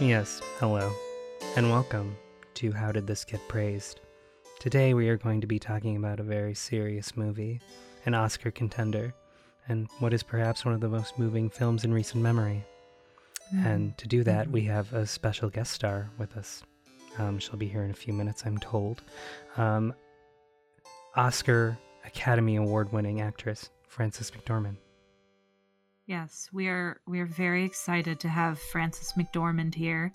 Yes, hello, and welcome to How Did This Get Praised? Today we are going to be talking about a very serious movie, an Oscar contender, and what is perhaps one of the most moving films in recent memory. And to do that, we have a special guest star with us. Um, she'll be here in a few minutes, I'm told. Um, Oscar Academy Award winning actress, Frances McDormand. Yes, we are we are very excited to have Frances McDormand here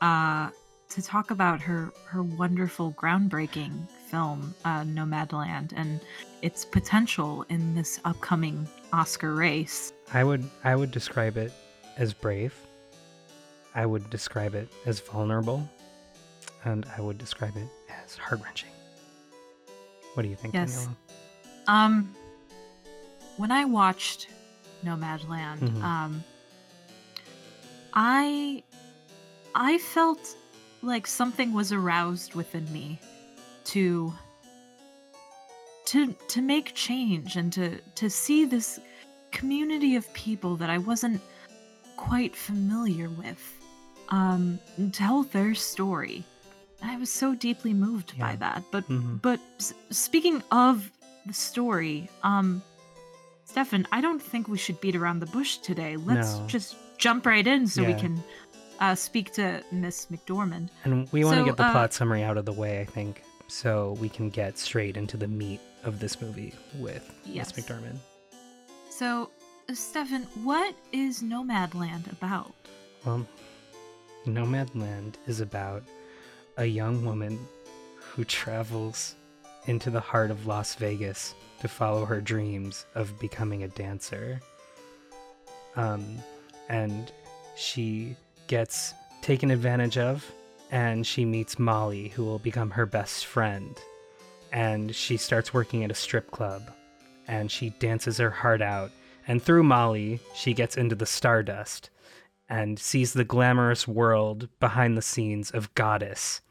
uh, to talk about her her wonderful, groundbreaking film uh, Nomadland and its potential in this upcoming Oscar race. I would I would describe it as brave. I would describe it as vulnerable, and I would describe it as heart wrenching. What do you think, Yes. Daniela? Um, when I watched Nomadland, Mhm. um, I I felt like something was aroused within me to to to make change and to to see this community of people that I wasn't quite familiar with um tell their story. I was so deeply moved by that. But Mhm. but s- speaking of the story, um, Stefan, I don't think we should beat around the bush today. Let's No. just jump right in so we can uh, speak to Miss McDormand. And we want to So, get the uh, plot summary out of the way, I think, so we can get straight into the meat of this movie with Yes. Miss McDormand. So, uh, Stefan, what is Nomadland about? Well, Nomadland is about a young woman who travels into the heart of Las Vegas to follow her dreams of becoming a dancer. Um, and she gets taken advantage of, and she meets Molly, who will become her best friend. And she starts working at a strip club, and she dances her heart out. And through Molly, she gets into the stardust and sees the glamorous world behind the scenes of Goddess,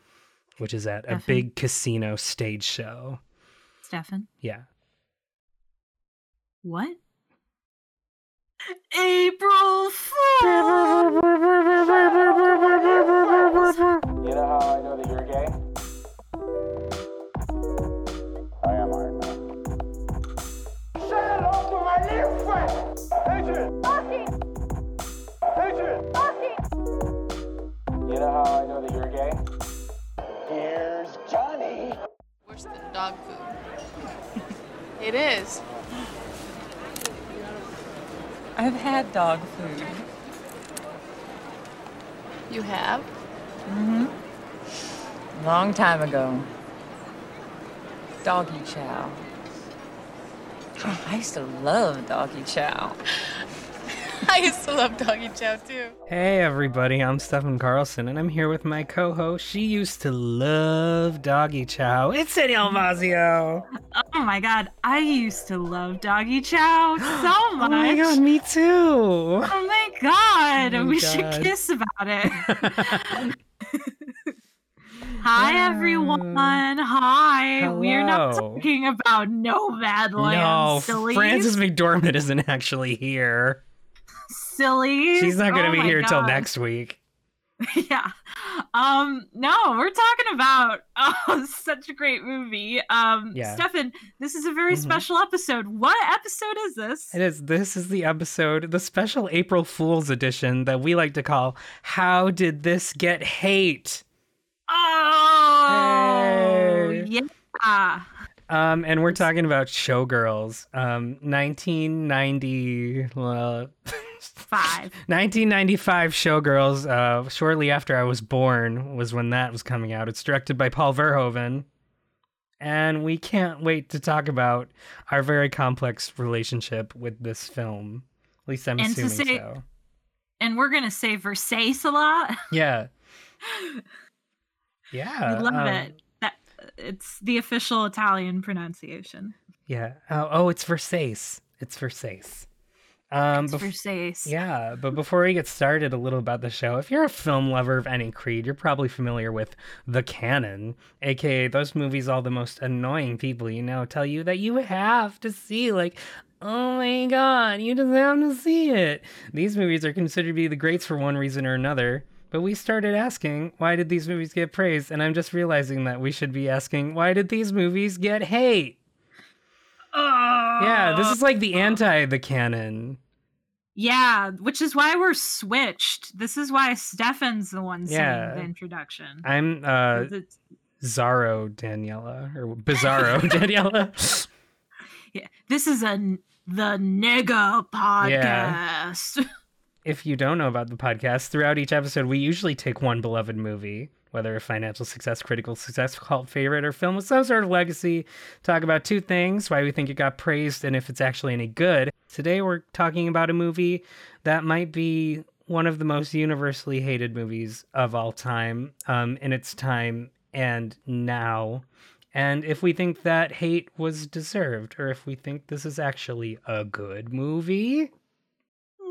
which is at a big casino stage show. Stefan, Yeah. What? April Fool! You know how I know that you're gay? I am Iron Man. Say hello to my little friend! Adrian! Adrian! You know how I know that you're gay? Here's Johnny! worse than dog food. it is. I've had dog food. You have? Mm-hmm. Long time ago. Doggy chow. Oh, I used to love doggy chow. I used to love doggy chow too. Hey everybody, I'm Stefan Carlson and I'm here with my co-host. She used to love doggy chow. It's Danielle Mazio. Oh my god, I used to love Doggy Chow so much. Oh my god, me too. Oh my god, Oh my we God. should kiss about it. Hi um, everyone. Hi. We're not talking about Nomadland. no, silly. Frances McDormand isn't actually here. Silly. She's not going to Oh be here till next week. yeah. Um, no, we're talking about oh, such a great movie. Um, Yeah. Stefan, this is a very Mhm. special episode. What episode is this? It is. This is the episode, the special April Fool's edition that we like to call "How Did This Get Hate?" Oh, Hey. yeah. Um, and we're talking about Showgirls. Um, 1990, well, Five. 1995 Showgirls. Uh, shortly after I was born was when that was coming out. It's directed by Paul Verhoeven, and we can't wait to talk about our very complex relationship with this film. At least I'm And assuming say- so. And we're gonna say Versace a lot. Yeah. Yeah. we love um, it. It's the official Italian pronunciation. Yeah. Oh, oh, it's Versace. It's Versace. Um, It's bef- Versace. Yeah, but before we get started, a little about the show. If you're a film lover of any creed, you're probably familiar with The Canon, aka those movies all the most annoying people you know tell you that you have to see. Like, oh my god, you just have to see it. These movies are considered to be the greats for one reason or another. But we started asking, why did these movies get praised? And I'm just realizing that we should be asking, why did these movies get hate? Yeah, this is like the anti the canon. Yeah, which is why we're switched. This is why Stefan's the one saying Yeah. the introduction. I'm uh 'Cause it's- Zaro Daniela or Bizarro Daniela. yeah, this is a the nigga podcast. if you don't know about the podcast, throughout each episode, we usually take one beloved movie, whether a financial success, critical success, cult favorite, or film with some sort of legacy, talk about two things why we think it got praised and if it's actually any good. Today, we're talking about a movie that might be one of the most universally hated movies of all time um, in its time and now. And if we think that hate was deserved, or if we think this is actually a good movie.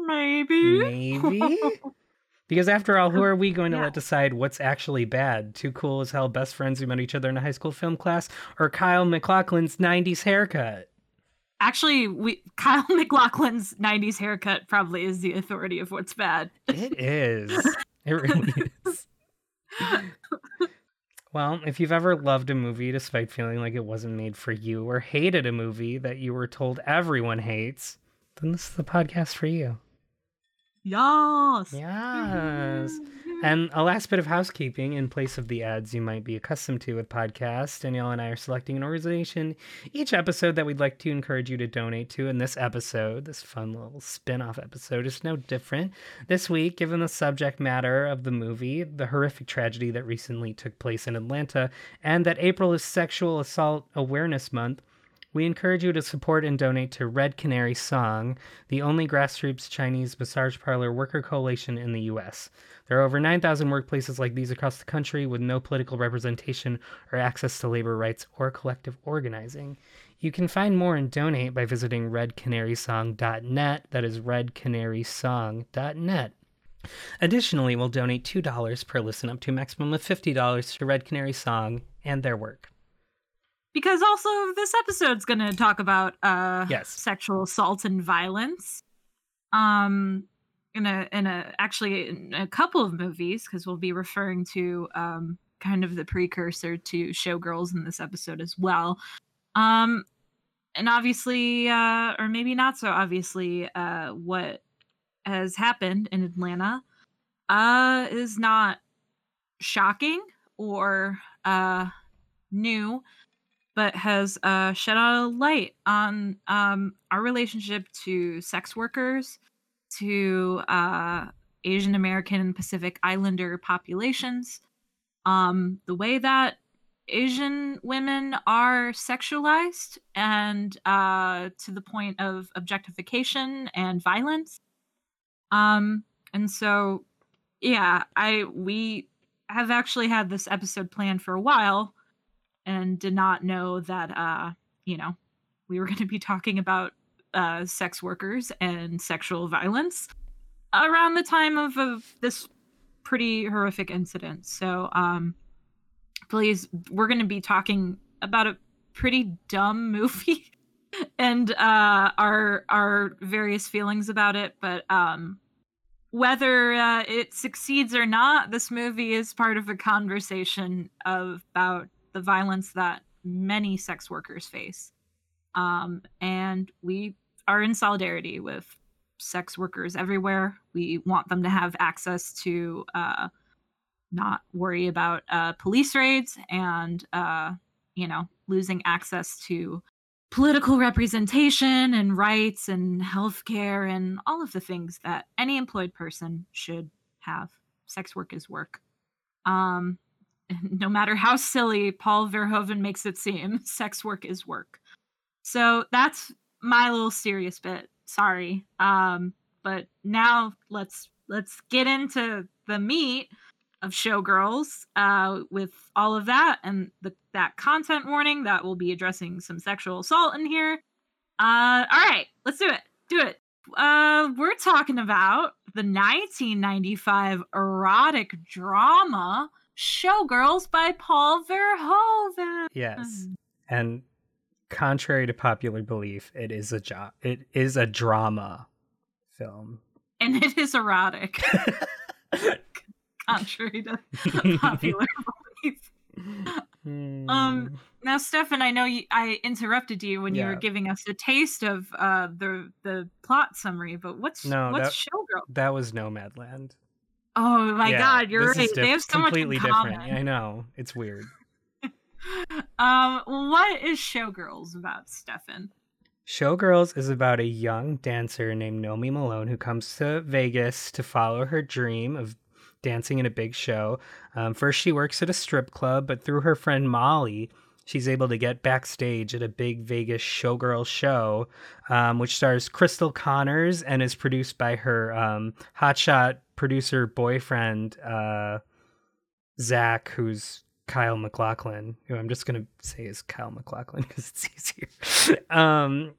Maybe. Maybe. because after all, who are we going to Yeah. let decide what's actually bad? Too cool as hell best friends who met each other in a high school film class, or Kyle MacLachlan's 90s haircut? Actually, we Kyle MacLachlan's '90s haircut probably is the authority of what's bad. It is. It really is. Well, if you've ever loved a movie despite feeling like it wasn't made for you, or hated a movie that you were told everyone hates, then this is the podcast for you. Yes. Yes. Mm-hmm. And a last bit of housekeeping in place of the ads you might be accustomed to with podcasts. Danielle and I are selecting an organization each episode that we'd like to encourage you to donate to. And this episode, this fun little spin off episode, is no different. This week, given the subject matter of the movie, the horrific tragedy that recently took place in Atlanta, and that April is Sexual Assault Awareness Month, we encourage you to support and donate to Red Canary Song, the only grassroots Chinese massage parlor worker coalition in the U.S. There are over 9,000 workplaces like these across the country with no political representation or access to labor rights or collective organizing. You can find more and donate by visiting redcanarysong.net. That is redcanarysong.net. Additionally, we'll donate $2 per listen up to a maximum of $50 to Red Canary Song and their work. Because also this episode's going to talk about uh Yes. sexual assault and violence. Um in a in a actually in a couple of movies because we'll be referring to um kind of the precursor to showgirls in this episode as well. Um and obviously uh or maybe not so obviously uh what has happened in atlanta uh is not shocking or uh new but has uh, shed a light on um, our relationship to sex workers, to uh, Asian American and Pacific Islander populations, um, the way that Asian women are sexualized and uh, to the point of objectification and violence. Um, and so, yeah, I we have actually had this episode planned for a while and did not know that uh you know we were going to be talking about uh sex workers and sexual violence around the time of, of this pretty horrific incident. So um please we're going to be talking about a pretty dumb movie and uh our our various feelings about it but um whether uh, it succeeds or not, this movie is part of a conversation of, about the violence that many sex workers face. Um, and we are in solidarity with sex workers everywhere. We want them to have access to uh, not worry about uh, police raids and, uh, you know, losing access to political representation and rights and healthcare and all of the things that any employed person should have. Sex work is work. Um, no matter how silly Paul Verhoeven makes it seem, sex work is work. So that's my little serious bit. Sorry. Um, but now let's let's get into the meat of Showgirls uh, with all of that and the, that content warning that will be addressing some sexual assault in here. Uh, all right, let's do it. Do it. Uh, we're talking about the 1995 erotic drama Showgirls by Paul Verhoeven. Yes. And contrary to popular belief, it is a jo- it is a drama film. And it is erotic. contrary to popular belief. Um, Now, Stefan, I know you, I interrupted you when you were giving us a taste of uh, the the plot summary, but what's No, what's that- Showgirl? that was Nomadland. Oh my Yeah, God, you're this right. is they have so much completely common. different. I know it's weird. Um, what is Showgirls about, Stefan? Showgirls is about a young dancer named Nomi Malone who comes to Vegas to follow her dream of dancing in a big show. Um, first, she works at a strip club, but through her friend Molly, she's able to get backstage at a big Vegas showgirl show, um, which stars Cristal Connors and is produced by her um, hotshot producer boyfriend, uh, Zach, who's Kyle MacLachlan, who I'm just gonna say is Kyle MacLachlan because it's easier. um,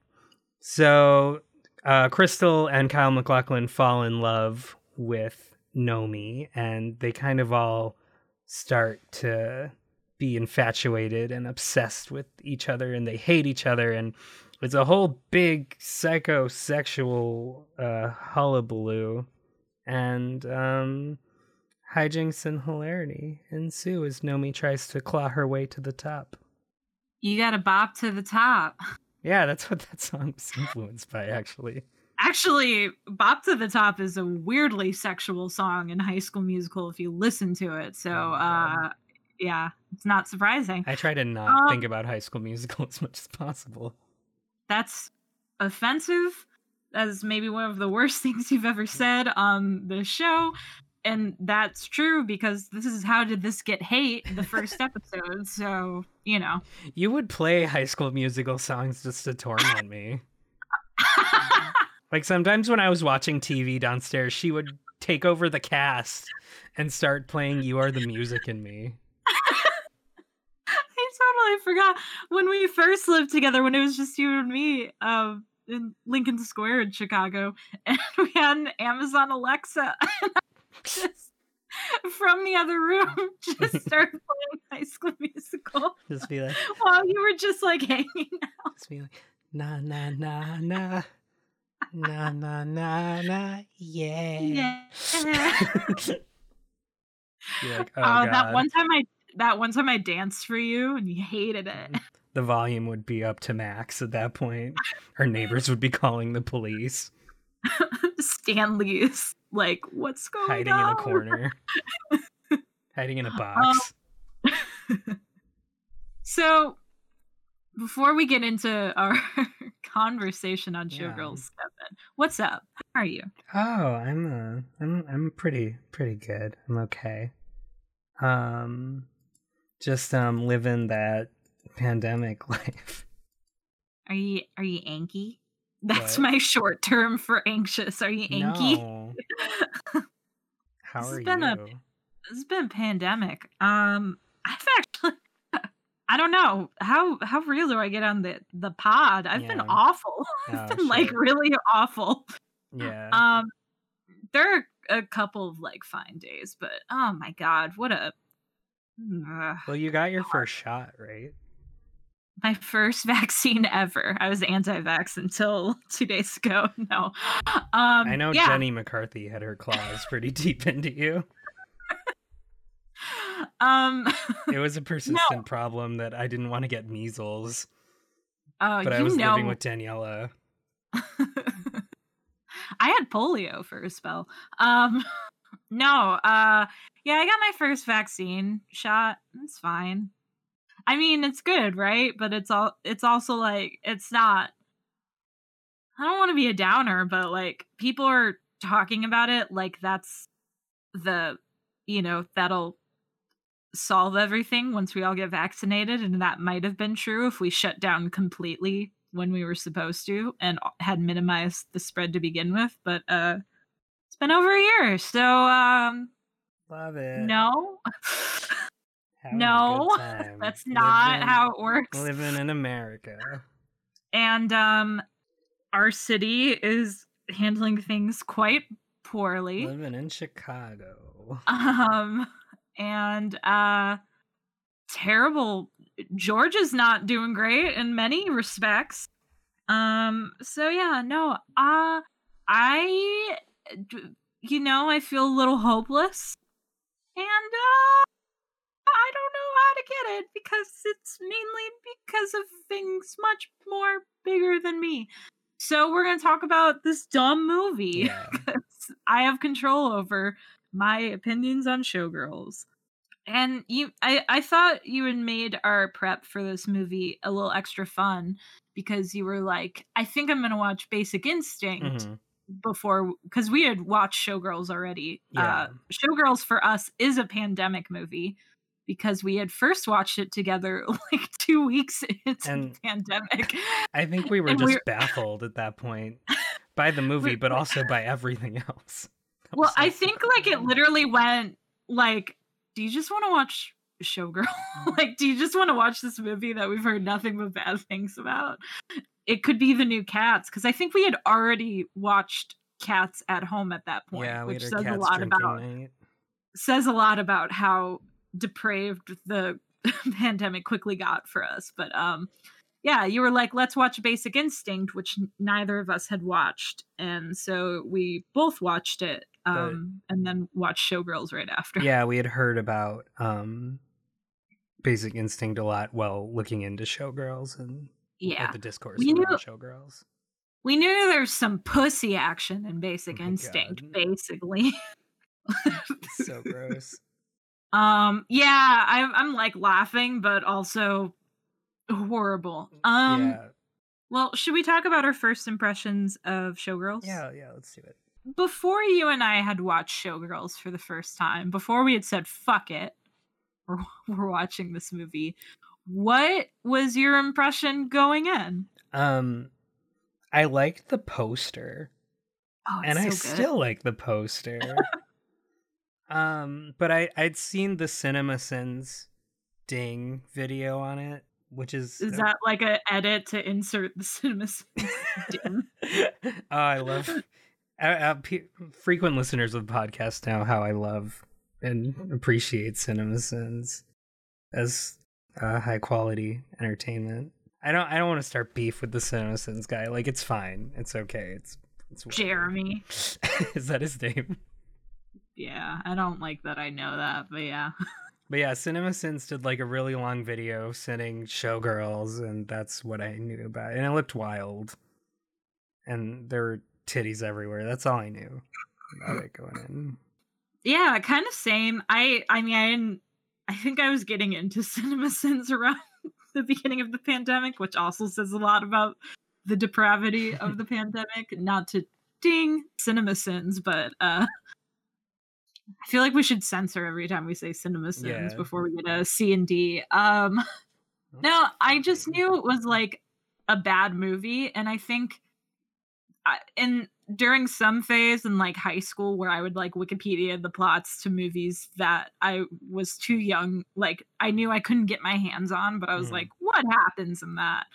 so uh, Cristal and Kyle MacLachlan fall in love with Nomi, and they kind of all start to be infatuated and obsessed with each other, and they hate each other, and it's a whole big psychosexual uh, hullabaloo, and um, hijinks and hilarity ensue as Nomi tries to claw her way to the top. You got to bop to the top. Yeah, that's what that song was influenced by, actually. Actually, Bop to the Top is a weirdly sexual song in High School Musical if you listen to it. So, Oh uh, yeah, it's not surprising. I try to not Um, think about High School Musical as much as possible. That's offensive. As maybe one of the worst things you've ever said on the show. And that's true because this is how did this get hate the first episode. So, you know. You would play High School Musical songs just to torment me. Like sometimes when I was watching TV downstairs, she would take over the cast and start playing "You Are the Music in Me." I totally forgot when we first lived together when it was just you and me um in Lincoln Square in Chicago and we had an Amazon Alexa and just from the other room just started playing High School Musical Just be like, while you were just like hanging out. just be like, na na na na, na na na na, yeah. Yeah. Like, oh, Oh, that one time I that one time I danced for you and you hated it. Mm-hmm. the volume would be up to max at that point. Our neighbors would be calling the police, Stanley's like, what's going hiding on? Hiding in a corner, hiding in a box. So, before we get into our conversation on Yeah. Showgirls, what's up? How are you? Oh, I'm uh, I'm I'm pretty pretty good. I'm okay. Um, just um living that pandemic life. Are you are you anky? That's What? my short term for anxious. Are you anky? No. How are been you? a- It's been a pandemic. Um, I've actually. I don't know how how real do I get on the the pod? I've been Yeah. awful. I've Oh, been like really awful. yeah. Um, there are a couple of like fine days, but oh my god, what a well, you got your first shot, right? my first vaccine ever. I was anti-vax until two days ago. No, um, I know yeah. Jenny McCarthy had her claws pretty deep into you. Um, It was a persistent problem that I didn't want to get measles, oh, but I was know, living with Daniela. I had polio for a spell. Um, no, uh, yeah, I got my first vaccine shot. It's fine. I mean, it's good, right? But it's all it's also like it's not I don't want to be a downer, but like people are talking about it like that's the you know, that'll solve everything once we all get vaccinated and that might have been true if we shut down completely when we were supposed to and had minimized the spread to begin with, but uh it's been over a year. So um Love it. no. No. That's not Living- how it works. living in America. and um our city is handling things quite poorly Living in Chicago. um and uh terrible george is not doing great in many respects um so yeah no uh i you know i feel a little hopeless and uh, I don't know how to get it because it's mainly because of things much more bigger than me. So we're gonna talk about this dumb movie. Yeah. I have control over my opinions on showgirls. And you I, I thought you had made our prep for this movie a little extra fun because you were like, I think I'm gonna watch Basic Instinct Mhm. before because we had watched Showgirls already. Yeah. Uh, Showgirls for us is a pandemic movie because we had first watched it together like two weeks into And the pandemic. I think we were And just we're- baffled at that point by the movie, but also by everything else. Well, I think like it literally went like, do you just want to watch Showgirl? like, do you just want to watch this movie that we've heard nothing but bad things about? It could be the new Cats because I think we had already watched Cats at home at that point, Yeah, which says a lot about night. says a lot about how depraved the pandemic quickly got for us. But um yeah, you were like, let's watch Basic Instinct, which neither of us had watched. And so we both watched it um and then watched Showgirls right after. Yeah, we had heard about um Basic Instinct a lot while looking into Showgirls and Yeah. the discourse We knew- Showgirls. We knew there's some pussy action in Basic Oh Instinct, God. basically. So gross. um yeah, I'm I'm like laughing, but also horrible. Um yeah, well, should we talk about our first impressions of Showgirls? yeah, yeah. Let's do it. before you and I had watched Showgirls for the first time, before we had said fuck it, we're, we're watching this movie, what was your impression going in? Um, I liked the poster, Oh, and I so good. still like the poster. um, but I I'd seen the CinemaSins ding video on it, which is is that like a edit to insert the cinema? oh, I love. Uh, uh, frequent listeners of the podcast know how I love and appreciate CinemaSins as uh, high quality entertainment. I don't. I don't want to start beef with the CinemaSins guy. Like it's fine. It's okay. It's it's. Jeremy. Is that his name? Yeah, I don't like that I know that, but yeah. But yeah, CinemaSins did like a really long video sending showgirls, and that's what I knew about it. And it looked wild. And there were titties everywhere. That's all I knew about it going in. Yeah, kind of same. I I mean I didn't I think I was getting into cinema sins around the beginning of the pandemic, which also says a lot about the depravity of the pandemic. Not to ding cinema sins, but uh I feel like we should censor every time we say cinema sins Yeah. before we get a C and D. Um no, I just knew it was like a bad movie, and I think, I, in during some phase in like high school where I would like Wikipedia the plots to movies that I was too young, like I knew I couldn't get my hands on, but I was Mhm. like, what happens in that?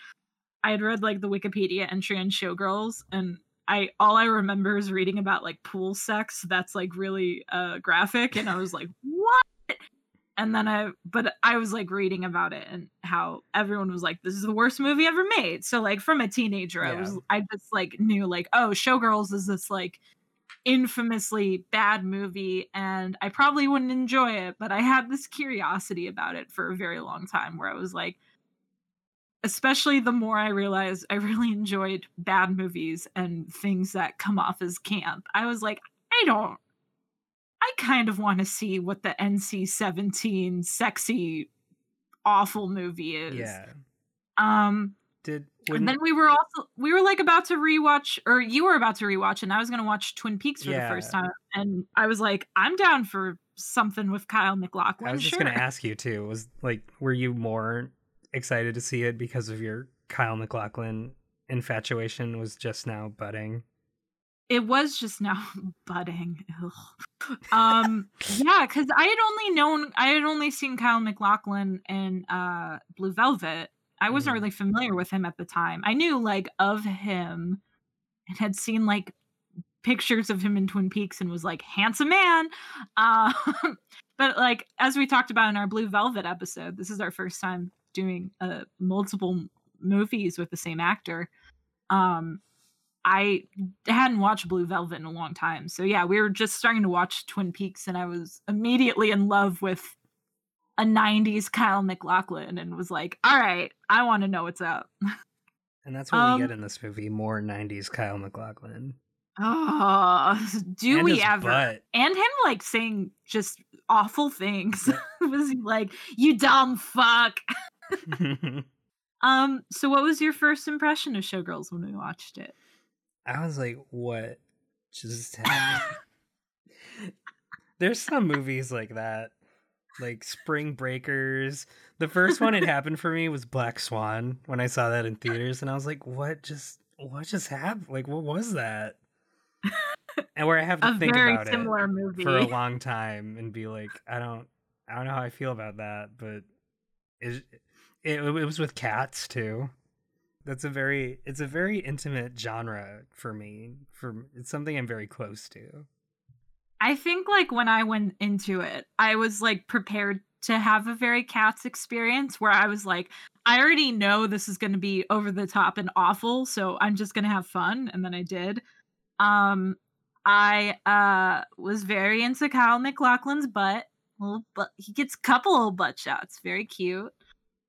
I had read like the Wikipedia entry on Showgirls, and I all I remember is reading about like pool sex that's like really uh graphic, and I was like, what? and then I, but I was like reading about it and how everyone was like, "This is the worst movie ever made." So like from a teenager, I was, I just like knew like, oh, Showgirls is this like infamously bad movie, and I probably wouldn't enjoy it, but I had this curiosity about it for a very long time, where I was like, especially the more I realized I really enjoyed bad movies and things that come off as camp. I was like, I don't I kind of want to see what the NC 17 sexy awful movie is. Yeah. Um Did and then we were also we were like about to rewatch or you were about to rewatch and I was going to watch Twin Peaks for the first time and I was like I'm down for something with Kyle MacLachlan. I was just sure. gonna ask you too. Was like, were you more excited to see it because of your Kyle MacLachlan infatuation was just now budding? it was just now budding. Ugh. Um, yeah, because I had only known, I had only seen Kyle MacLachlan in uh, Blue Velvet. I wasn't Mhm. really familiar with him at the time. I knew like of him and had seen like pictures of him in Twin Peaks and was like handsome man. Um, but like as we talked about in our Blue Velvet episode, this is our first time doing uh, multiple movies with the same actor. Um, I hadn't watched Blue Velvet in a long time. So yeah, we were just starting to watch Twin Peaks and I was immediately in love with a 90s Kyle MacLachlan and was like, "All right, I want to know what's up." And that's what Um, we get in this movie: more '90s Kyle MacLachlan. Oh, do and we ever? butt. And him like saying just awful things. was he like, "You dumb fuck"? Um, so what was your first impression of Showgirls when we watched it? I was like, what just happened? There's some movies like that, like Spring Breakers. The first one it happened for me was Black Swan when I saw that in theaters, and I was like, what just what just happened? Like, what was that? And where I have to A think about it movie. for a long time and be like, I don't, I don't know how I feel about that, but it, it, it was with cats too. That's a very, it's a very intimate genre for me. For it's something I'm very close to. I think like when I went into it, I was like prepared to have a very cats experience where I was like, I already know this is going to be over the top and awful, so I'm just going to have fun, and then I did. Um, I uh was very into Kyle MacLachlan's butt. Little but he gets a couple little butt shots, very cute.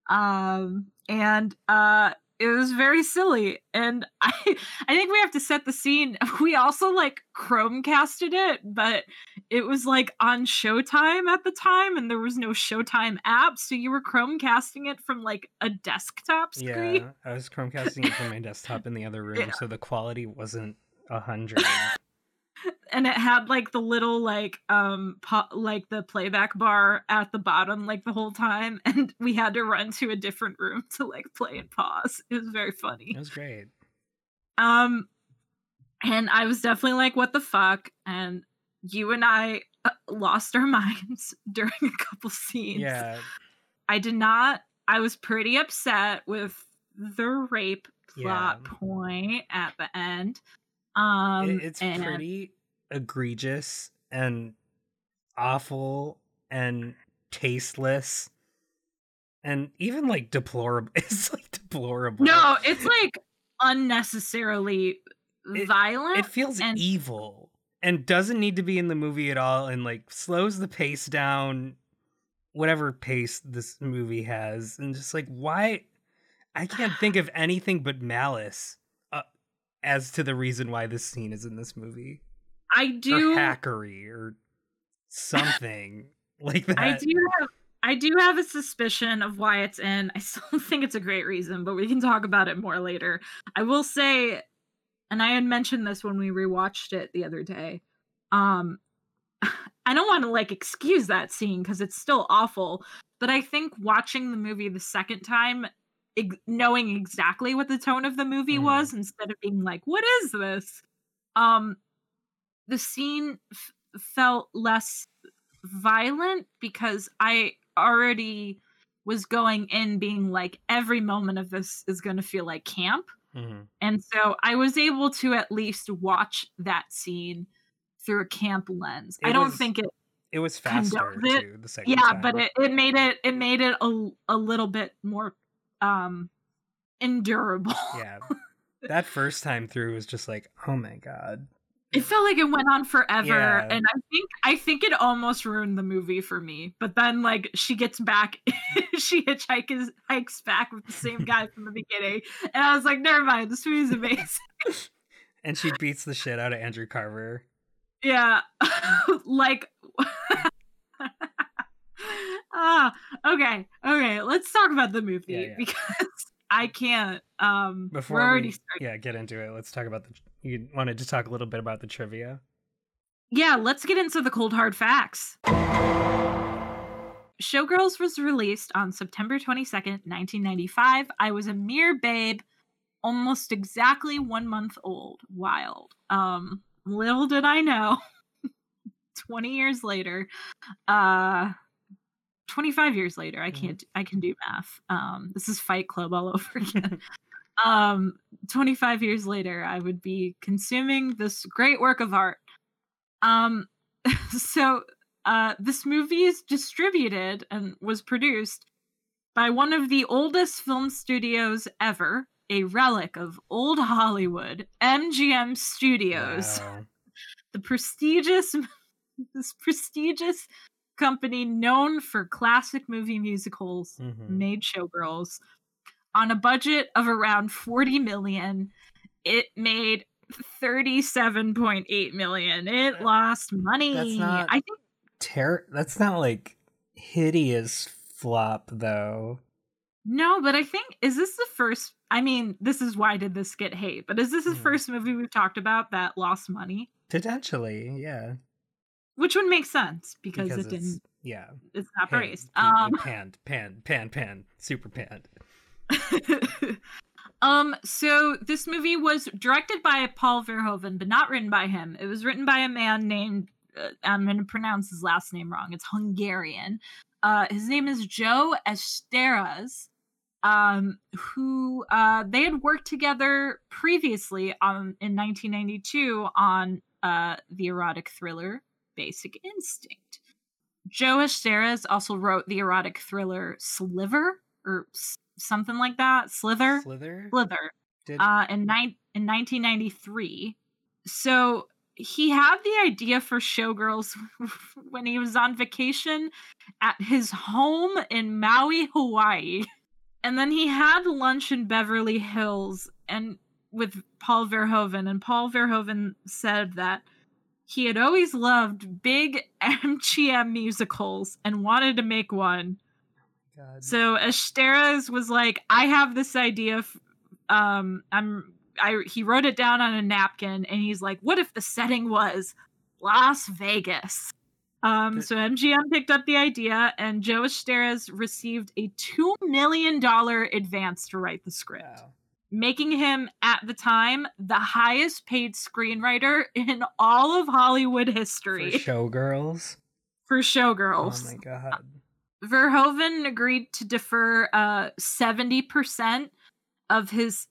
Um, and uh it was very silly and i i think we have to set the scene we also like chromecasted it but it was like on showtime at the time and there was no showtime app so you were chromecasting it from like a desktop screen Yeah, I was Chromecasting it from my desktop in the other room, Yeah. so the quality wasn't a hundred. And it had like the little like um like the playback bar at the bottom like the whole time and we had to run to a different room to like play and pause it was very funny It was great. Um, and I was definitely like, "What the fuck?" And you and I uh, lost our minds during a couple scenes. Yeah, I did not. I was pretty upset with the rape plot Yeah. point at the end. Um, it, it's and- pretty egregious and awful and tasteless and even like deplorable it's like deplorable No, it's like unnecessarily It- violent. it feels and- evil and doesn't need to be in the movie at all and like slows the pace down whatever pace this movie has and just like why i can't think of anything but malice as to the reason why this scene is in this movie I do. or hackery or something like that. I do have I do have a suspicion of why it's in. I still don't think it's a great reason, but we can talk about it more later. I will say, and I had mentioned this when we rewatched it the other day. Um I don't want to like excuse that scene because it's still awful, but I think watching the movie the second time, ex- knowing exactly what the tone of the movie Mhm. was, instead of being like, "What is this?" Um, the scene f- felt less violent because I already was going in being like every moment of this is going to feel like camp. Mhm. And so I was able to at least watch that scene through a camp lens. I don't was- think it It was faster it. too. The second yeah, time. but it, it made it it made it a, a little bit more um endurable. yeah, that first time through was just like, oh my god. It felt like it went on forever, Yeah. and I think I think it almost ruined the movie for me. But then, like, she gets back, she hitchhikes hikes back with the same guy from the beginning, and I was like, never mind, this movie's amazing. And she beats the shit out of Andrew Carver. yeah, like, ah, okay, okay, let's talk about the movie Yeah, yeah. because I can't. Um, Before we're already we, starting. yeah, get into it. Let's talk about the. You wanted to talk a little bit about the trivia. Yeah, let's get into the cold hard facts. Showgirls was released on September 22nd, 1995. I was a mere babe, almost exactly one month old. Wild. Um, little did I know, 20 years later, uh, 25 years later, I can't, I can do math. Um, this is Fight Club all over again. um, 25 years later, I would be consuming this great work of art. Um, so uh, this movie is distributed and was produced by one of the oldest film studios ever, a relic of old Hollywood, MGM Studios, Wow. the prestigious this prestigious company known for classic movie musicals Mhm. made Showgirls on a budget of around 40 million. It made 37.8 million. It lost money. not- I think Ter- that's not like hideous flop though. no, but I think is this the first I mean, this is why did this get hate, but is this the Mhm. first movie we've talked about that lost money? Potentially, yeah. Which would make sense because, Because it didn't yeah. it's not pan- praised. Um panned, panned, panned, panned, super panned. um so this movie was directed by Paul Verhoeven but not written by him. It was written by a man named uh, I'm going to pronounce his last name wrong. It's Hungarian. Uh his name is Joe Eszterhas. Um who uh they had worked together previously on in 1992 on uh the erotic thriller Basic Instinct. Joe Eszterhas also wrote the erotic thriller Sliver or s- something like that. Slither. Slither? Slither. Did Uh, in nine in 1993. So he had the idea for Showgirls when he was on vacation at his home in Maui, Hawaii. And then he had lunch in Beverly Hills and with Paul Verhoeven and Paul Verhoeven said that he had always loved big MGM musicals and wanted to make one. God. So Eszterhas was like, I have this idea. f- Um, I'm. I he wrote it down on a napkin, and he's like, "What if the setting was Las Vegas?" Um, so MGM picked up the idea, and Joe Eszterhas received a two million dollar advance to write the script, Wow. Making him at the time the highest paid screenwriter in all of Hollywood history. For showgirls. for showgirls. Oh my god. Verhoeven agreed to defer uh, 70% of his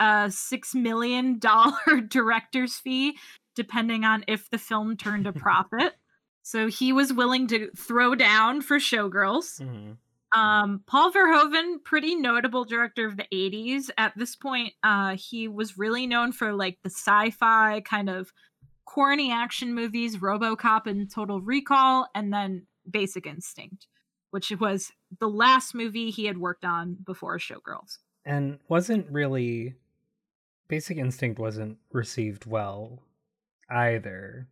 uh, $6 million director's fee, depending on if the film turned a profit. so he was willing to throw down for Showgirls. Mhm. Um, Paul Verhoeven, pretty notable director of the 80s. At this point, uh, he was really known for like the sci fi kind of corny action movies, Robocop and Total Recall, and then Basic Instinct, which was the last movie he had worked on before Showgirls. And wasn't really Basic Instinct wasn't received well either.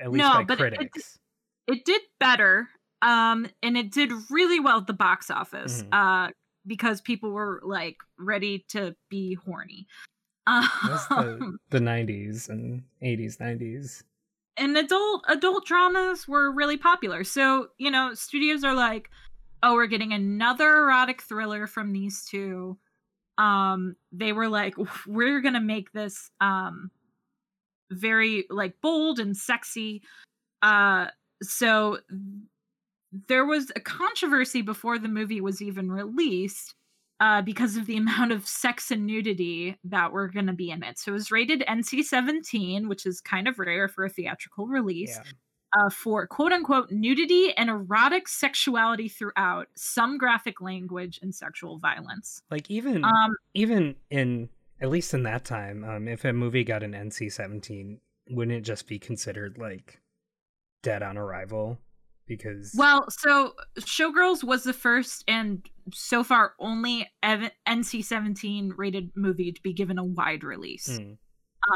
At least No, by but it- it- critics. It did better, um, and it did really well at the box office Mhm. uh, because people were like ready to be horny. That's the, Um, the 90s and 80s, 90s. and adult adult dramas were really popular. So, you know, studios are like, "Oh, we're getting another erotic thriller from these two. Um they were like, "We're going to make this um very like bold and sexy." Uh so there was a controversy before the movie was even released uh, because of the amount of sex and nudity that were going to be in it. So it was rated NC 17, which is kind of rare for a theatrical release, Yeah. uh, for quote unquote nudity and erotic sexuality throughout, some graphic language, and sexual violence. Like even Um, even in at least in that time, um, if a movie got an NC seventeen, wouldn't it just be considered like dead on arrival? Because well, so Showgirls was the first and so far only NC 17 rated movie to be given a wide release. Mm,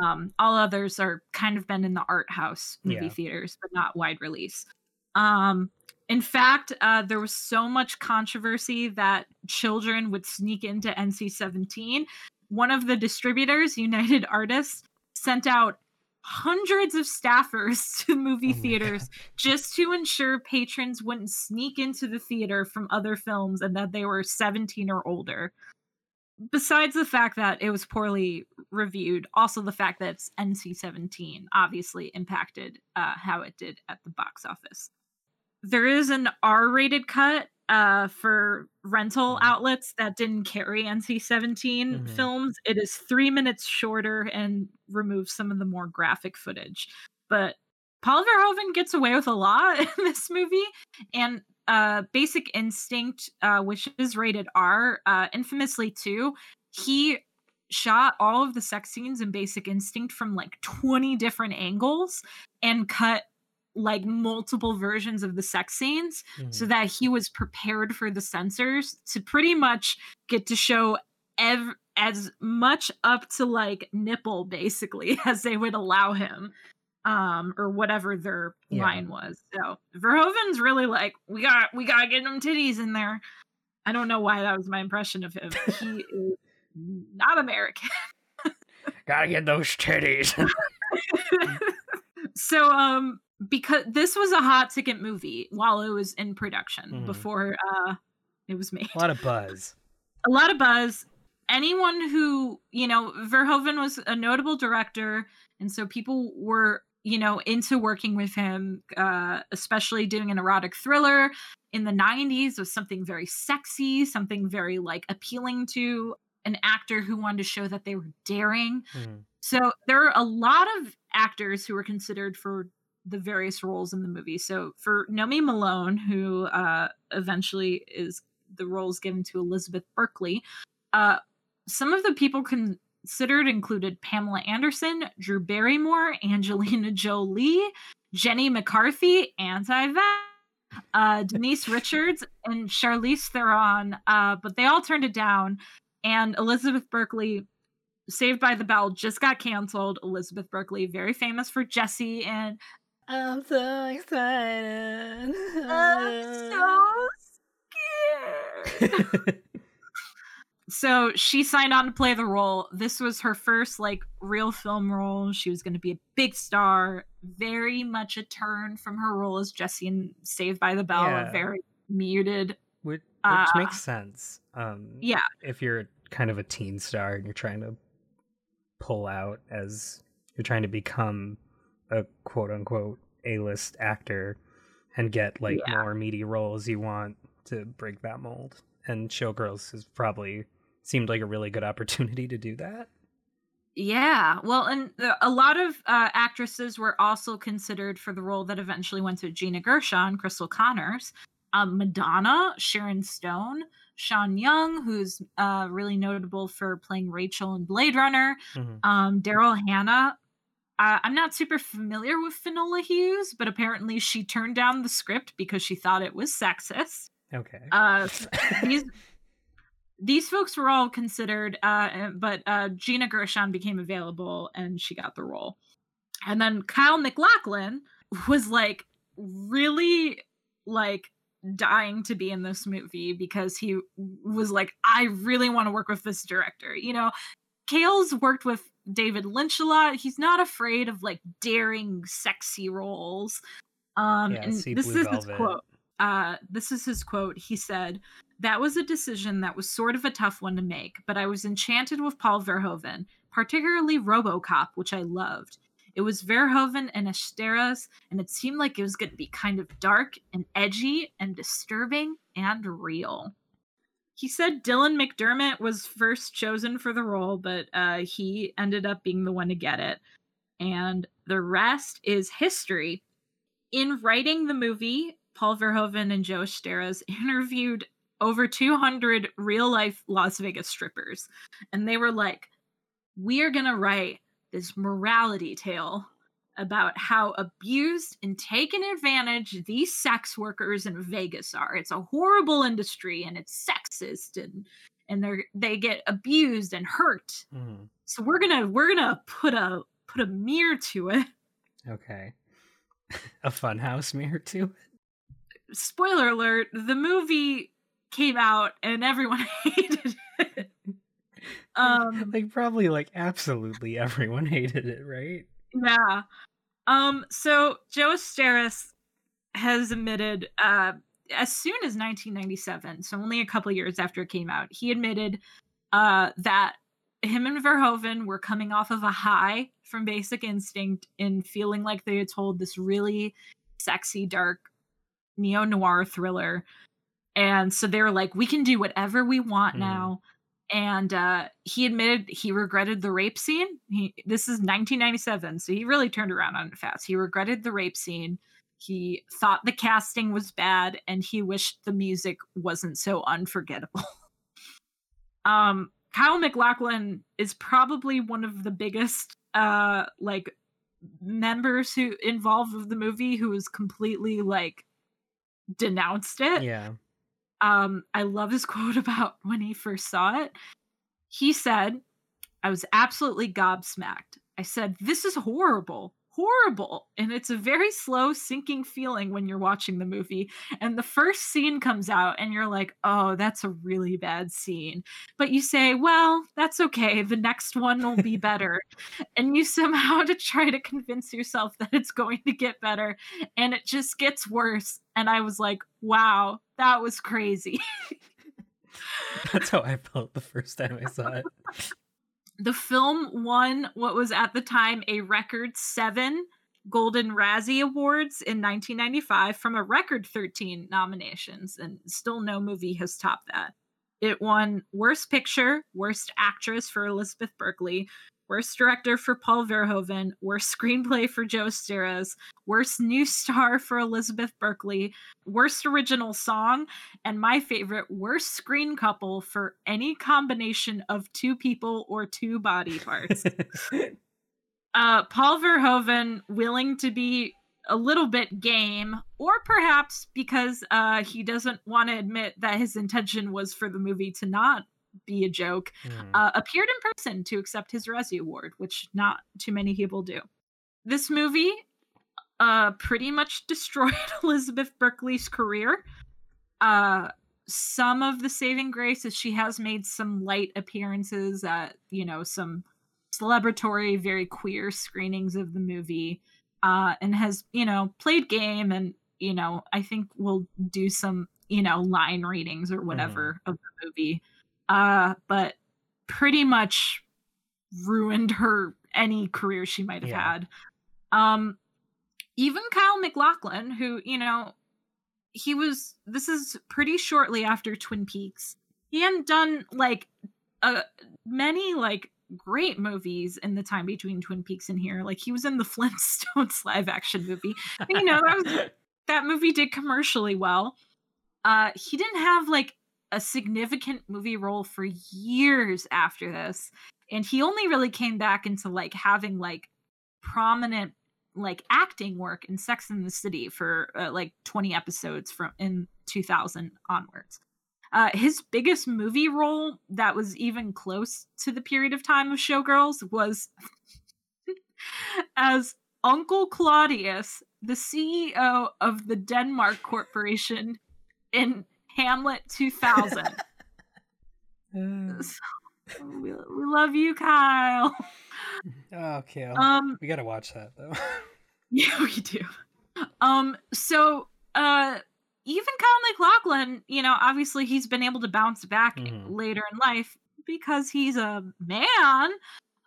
um all others are kind of been in the art house movie Yeah. theaters but not wide release um in fact uh there was so much controversy that children would sneak into nc-17 one of the distributors united artists sent out hundreds of staffers to movie Oh theaters just to ensure patrons wouldn't sneak into the theater from other films and that they were 17 or older besides the fact that it was poorly reviewed, also the fact that it's NC 17 obviously impacted uh, how it did at the box office. There is an R rated cut uh, for rental Mhm. outlets that didn't carry NC 17 Mhm. films. It is three minutes shorter and removes some of the more graphic footage. But Paul Verhoeven gets away with a lot in this movie. And uh, Basic Instinct, uh, which is rated R, uh, infamously too, he shot all of the sex scenes in Basic Instinct from like 20 different angles and cut like multiple versions of the sex scenes so Mhm. that he was prepared for the censors to pretty much get to show ev- as much up to like nipple basically as they would allow him um or whatever their Yeah. line was so verhoeven's really like we got we gotta get them titties in there i don't know why that was my impression of him he is not american Gotta get those titties. so um because this was a hot ticket movie while it was in production Mhm. before uh it was made a lot of buzz. a lot of buzz anyone who you know verhoeven was a notable director and so people were you know into working with him uh especially doing an erotic thriller in the 90s was something very sexy something very like appealing to an actor who wanted to show that they were daring Mhm. so there are a lot of actors who were considered for the various roles in the movie. So for Nomi Malone, who uh, eventually is the roles given to Elizabeth Berkley, uh, some of the people considered included Pamela Anderson, Drew Barrymore, Angelina Jolie, Jenny McCarthy, anti uh, Denise Richards, and Charlize Theron. Uh, but they all turned it down. And Elizabeth Berkley Saved by the Bell just got canceled. Elizabeth Berkley, very famous for Jessie and I'm so excited. I'm so scared. so she signed on to play the role. This was her first like real film role. She was going to be a big star. Very much a turn from her role as Jessie in Saved by the Bell. Yeah. A very muted. which, which Uh, makes sense. Um, Yeah. if you're kind of a teen star and you're trying to pull out as you're trying to become a quote unquote A list actor and get like Yeah. more meaty roles, you want to break that mold. And Showgirls has probably seemed like a really good opportunity to do that. Yeah, well, and the- a lot of uh, actresses were also considered for the role that eventually went to Gina Gershon, Cristal Connors, um, Madonna, Sharon Stone, Sean Young, who's uh, really notable for playing Rachel in Blade Runner, Mhm. um, Daryl Hannah. Uh, I'm not super familiar with Finola Hughes, but apparently she turned down the script because she thought it was sexist. Okay. Uh, these these folks were all considered uh but uh gina gershon became available and she got the role and then kyle MacLachlan was like really like dying to be in this movie because he was like i really want to work with this director you know kyle's worked with david lynch a lot he's not afraid of like daring sexy roles um Yeah, and this is his quote uh, this is his quote. He said, That was a decision that was sort of a tough one to make, but I was enchanted with Paul Verhoeven, particularly Robocop, which I loved. It was Verhoeven and Eszterhas, and it seemed like it was going to be kind of dark and edgy and disturbing and real. He said Dylan McDermott was first chosen for the role, but uh, he ended up being the one to get it. And the rest is history. In writing the movie, Paul Verhoeven and Joe Eszterhas interviewed over 200 real life Las Vegas strippers. And they were like, we are going to write this morality tale about how abused and taken advantage these sex workers in Vegas are. It's a horrible industry and it's sexist and and they they get abused and hurt. Mhm. So we're going to we're going to put a put a mirror to it. Okay. a funhouse mirror too. spoiler alert the movie came out and everyone hated it um like probably like absolutely everyone hated it, right? Yeah. Um so joe Eszterhas has admitted uh as soon as 1997 so only a couple years after it came out he admitted uh that him and verhoeven were coming off of a high from basic instinct and feeling like they had told this really sexy dark neo-noir thriller. And so they were like we can do whatever we want Hmm. now and uh he admitted he regretted the rape scene he this is 1997 so he really turned around on it fast he regretted the rape scene he thought the casting was bad and he wished the music wasn't so unforgettable um Kyle MacLachlan is probably one of the biggest uh like members who involved with the movie who has completely like denounced it. Yeah. Um I love his quote about when he first saw it. He said, I was absolutely gobsmacked. I said, This is horrible horrible and it's a very slow sinking feeling when you're watching the movie. And the first scene comes out and you're like oh that's a really bad scene. But you say well that's okay. The next one will be better. And you somehow to try to convince yourself that it's going to get better and it just gets worse. And i was like wow that was crazy. That's how I felt the first time I saw it. the film won what was at the time a record seven Golden Razzie Awards in 1995 from a record 13 nominations, and still no movie has topped that. It won Worst Picture, Worst Actress for Elizabeth Berkley, Worst Director for Paul Verhoeven, Worst Screenplay for Joe Eszterhas, Worst New Star for Elizabeth Berkley, Worst Original Song, and my favorite, Worst Screen Couple for any combination of two people or two body parts. uh, Paul Verhoeven willing to be a little bit game, or perhaps because uh, he doesn't want to admit that his intention was for the movie to not be a joke, Mm. uh, appeared in person to accept his Razzie Award, which not too many people do. This movie uh, pretty much destroyed Elizabeth Berkley's career. Uh, some of the saving grace is she has made some light appearances at, you know, some celebratory, very queer screenings of the movie, uh, and has, you know, played game and, you know, I think will do some, you know, line readings or whatever of the movie. Uh, but pretty much ruined her any career she might have Yeah. had. Um, even Kyle MacLachlan, who, you know, he was this is pretty shortly after Twin Peaks. He hadn't done like uh many like great movies in the time between Twin Peaks and here. Like he was in the Flintstones live action movie. You know, that was that movie did commercially well. Uh he didn't have like a significant movie role for years after this. And he only really came back into like having like prominent like acting work in Sex in the City for uh, like 20 episodes from in 2000 onwards. Uh, his biggest movie role that was even close to the period of time of Showgirls was as Uncle Claudius, the CEO of the Denmark Corporation in Hamlet 2000. Uh, So, we, we love you, Kyle. okay, I'll- Um, we gotta watch that though. Yeah, we do. Um, so uh even Kyle MacLachlan, you know, obviously he's been able to bounce back Mhm. later in life because he's a man.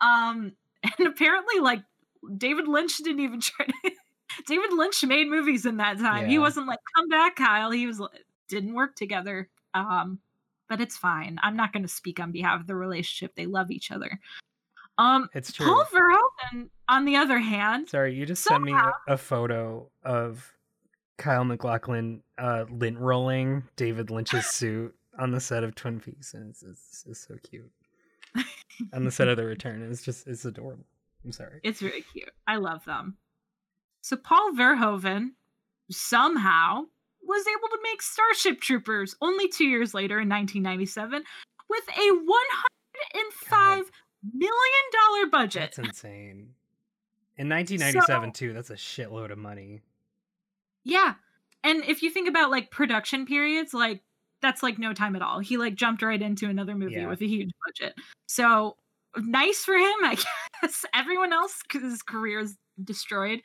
Um, and apparently like David Lynch didn't even try to David Lynch made movies in that time. He wasn't like, come back, Kyle. He was like, didn't work together. Um, but it's fine. I'm not gonna speak on behalf of the relationship. They love each other. Um it's true. Paul Verhoeven, on the other hand, Sorry, you just sent me a, a photo of Kyle MacLachlan uh, lint rolling David Lynch's suit on the set of Twin Peaks, and it's, it's, it's so cute. on the set of The Return, it's just it's adorable. I'm sorry. It's really cute. I love them. So Paul Verhoeven somehow was able to make Starship Troopers only two years later in 1997 with a 105 million dollar budget. That's insane. In 1997 too, that's a shitload of money. Yeah. And if you think about like production periods, like that's like no time at all. He like jumped right into another movie Yeah. with a huge budget. So nice for him, I guess. Everyone else, his career is destroyed.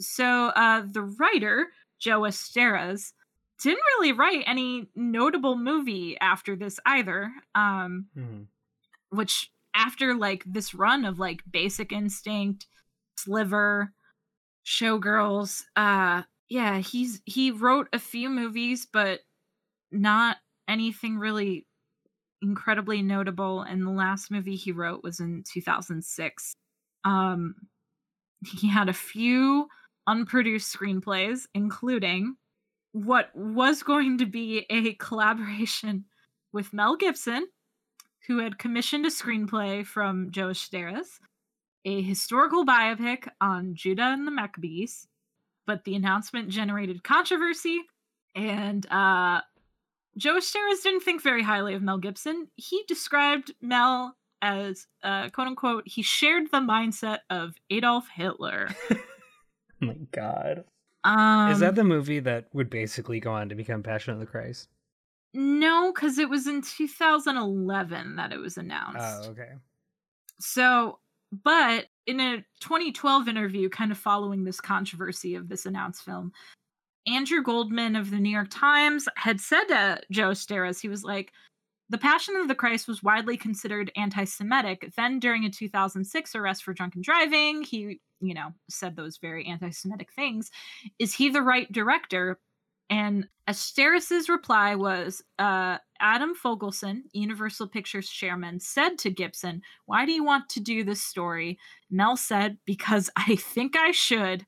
So uh the writer, Joe Eszterhas, didn't really write any notable movie after this either. Um Mhm. which after like this run of like basic instinct sliver showgirls uh yeah he's he wrote a few movies but not anything really incredibly notable and the last movie he wrote was in 2006 um he had a few unproduced screenplays including what was going to be a collaboration with Mel Gibson who had commissioned a screenplay from Joe Eszterhas, a historical biopic on Judah and the Maccabees, but the announcement generated controversy, and uh, Joe Eszterhas didn't think very highly of Mel Gibson. He described Mel as, uh, quote unquote, he shared the mindset of Adolf Hitler. oh my god. Um, Is that the movie that would basically go on to become Passion of the Christ? No, because it was in 2011 that it was announced. Oh, okay. So, but in a 2012 interview, kind of following this controversy of this announced film, Andrew Goldman of the New York Times had said to Joe Eszterhas, he was like, the Passion of the Christ was widely considered anti Semitic. Then, during a 2006 arrest for drunken driving, he, you know, said those very anti Semitic things. Is he the right director? And Eszterhas's reply was uh, Adam Fogelson, Universal Pictures chairman, said to Gibson, Why do you want to do this story? Mel said, Because I think I should.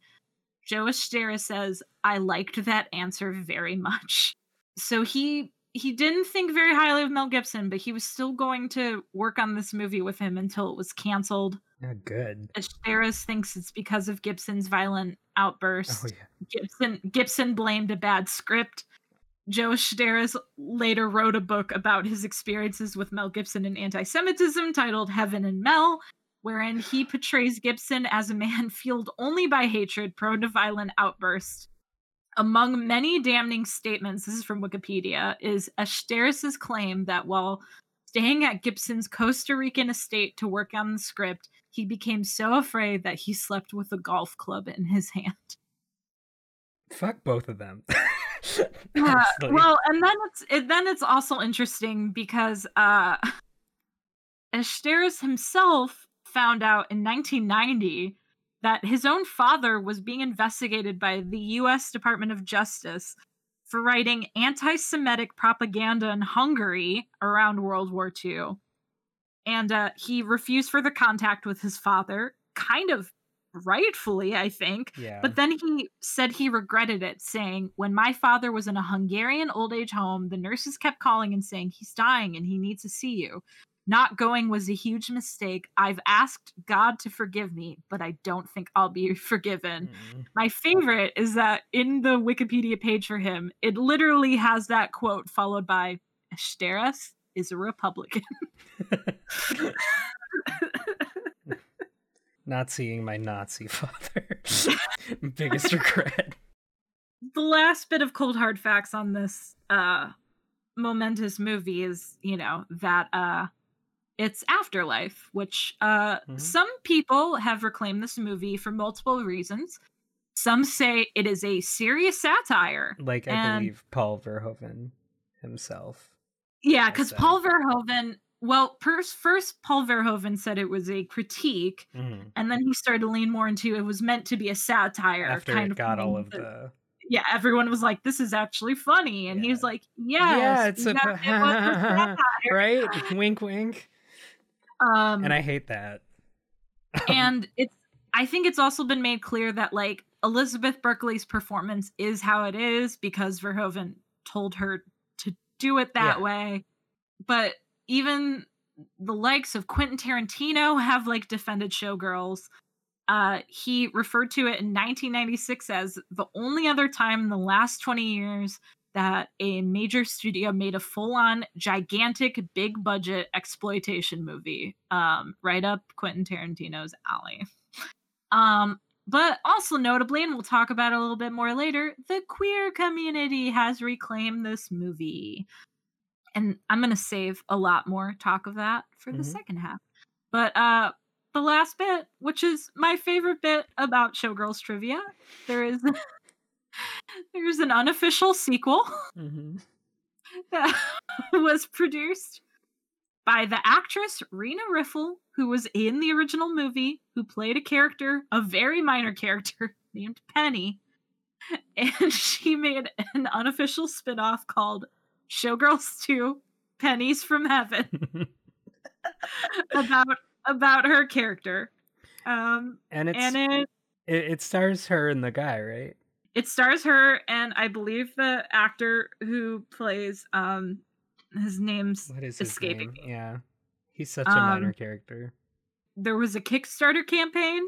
Joe Eszterhas says, I liked that answer very much. So he he didn't think very highly of Mel Gibson, but he was still going to work on this movie with him until it was canceled. Yeah, good. Eszterhas thinks it's because of Gibson's violent outburst. Oh yeah. Gibson Gibson blamed a bad script. Joe Eszterhas later wrote a book about his experiences with Mel Gibson and anti-Semitism titled Heaven and Mel, wherein he portrays Gibson as a man fueled only by hatred, prone to violent outbursts. Among many damning statements, this is from Wikipedia, is Eszterhas's claim that while staying at Gibson's Costa Rican estate to work on the script, he became so afraid that he slept with a golf club in his hand. Fuck both of them. Yeah, well, and then it's it, then it's also interesting because uh Eszterhas himself found out in 1990 that his own father was being investigated by the US Department of Justice for writing anti-Semitic propaganda in Hungary around World War II. And uh, he refused further contact with his father, kind of rightfully, I think. yeah. But then he said he regretted it, saying, When my father was in a Hungarian old age home, the nurses kept calling and saying, He's dying and he needs to see you. Not going was a huge mistake. I've asked God to forgive me, but I don't think I'll be forgiven. Mm. My favorite is that in the Wikipedia page for him, it literally has that quote followed by Eszterhas is a Republican. Not seeing my Nazi father. Biggest regret. the last bit of cold hard facts on this uh momentous movie is you know that uh it's afterlife which uh Mhm. some people have reclaimed this movie for multiple reasons some say it is a serious satire Like I believe Paul Verhoeven himself. yeah because paul verhoeven well first first paul verhoeven said it was a critique Mhm. and then he started to lean more into it was meant to be a satire After kind it of got all of the yeah, everyone was like, "This is actually funny," and he was Yeah. like, "Yes, it's a it a satire." right? wink wink. Um, And I hate that. and it's I think it's also been made clear that like Elizabeth Berkley's performance is how it is because Verhoeven told her to do it that Yeah. way. But even the likes of Quentin Tarantino have like defended Showgirls. Uh, he referred to it in 1996 as the only other time in the last 20 years that a major studio made a full-on gigantic big budget exploitation movie um, right up quentin tarantino's alley. Um, but also notably and we'll talk about it a little bit more later the queer community has reclaimed this movie. And i'm going to save a lot more talk of that for the Mhm. second half. But uh the last bit which is my favorite bit about showgirls trivia there is there's an unofficial sequel Mhm. that was produced by the actress Rena Riffel, who was in the original movie, who played a character, a very minor character named Penny. And she made an unofficial spin-off called Showgirls 2 Pennies from Heaven about about her character. Um and it's and it it, it stars her and the guy, right? It stars her and I believe the actor who plays um his name's What is escaping name? me. Yeah. He's such a Um, minor character. there was a Kickstarter campaign,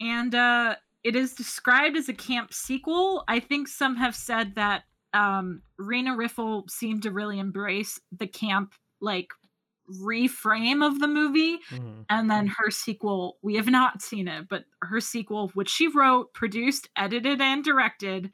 and uh, it is described as a camp sequel. I think some have said that um, Rena Riffel seemed to really embrace the camp like reframe of the movie, Mhm. and then her sequel. We have not seen it, but her sequel, which she wrote, produced, edited, and directed,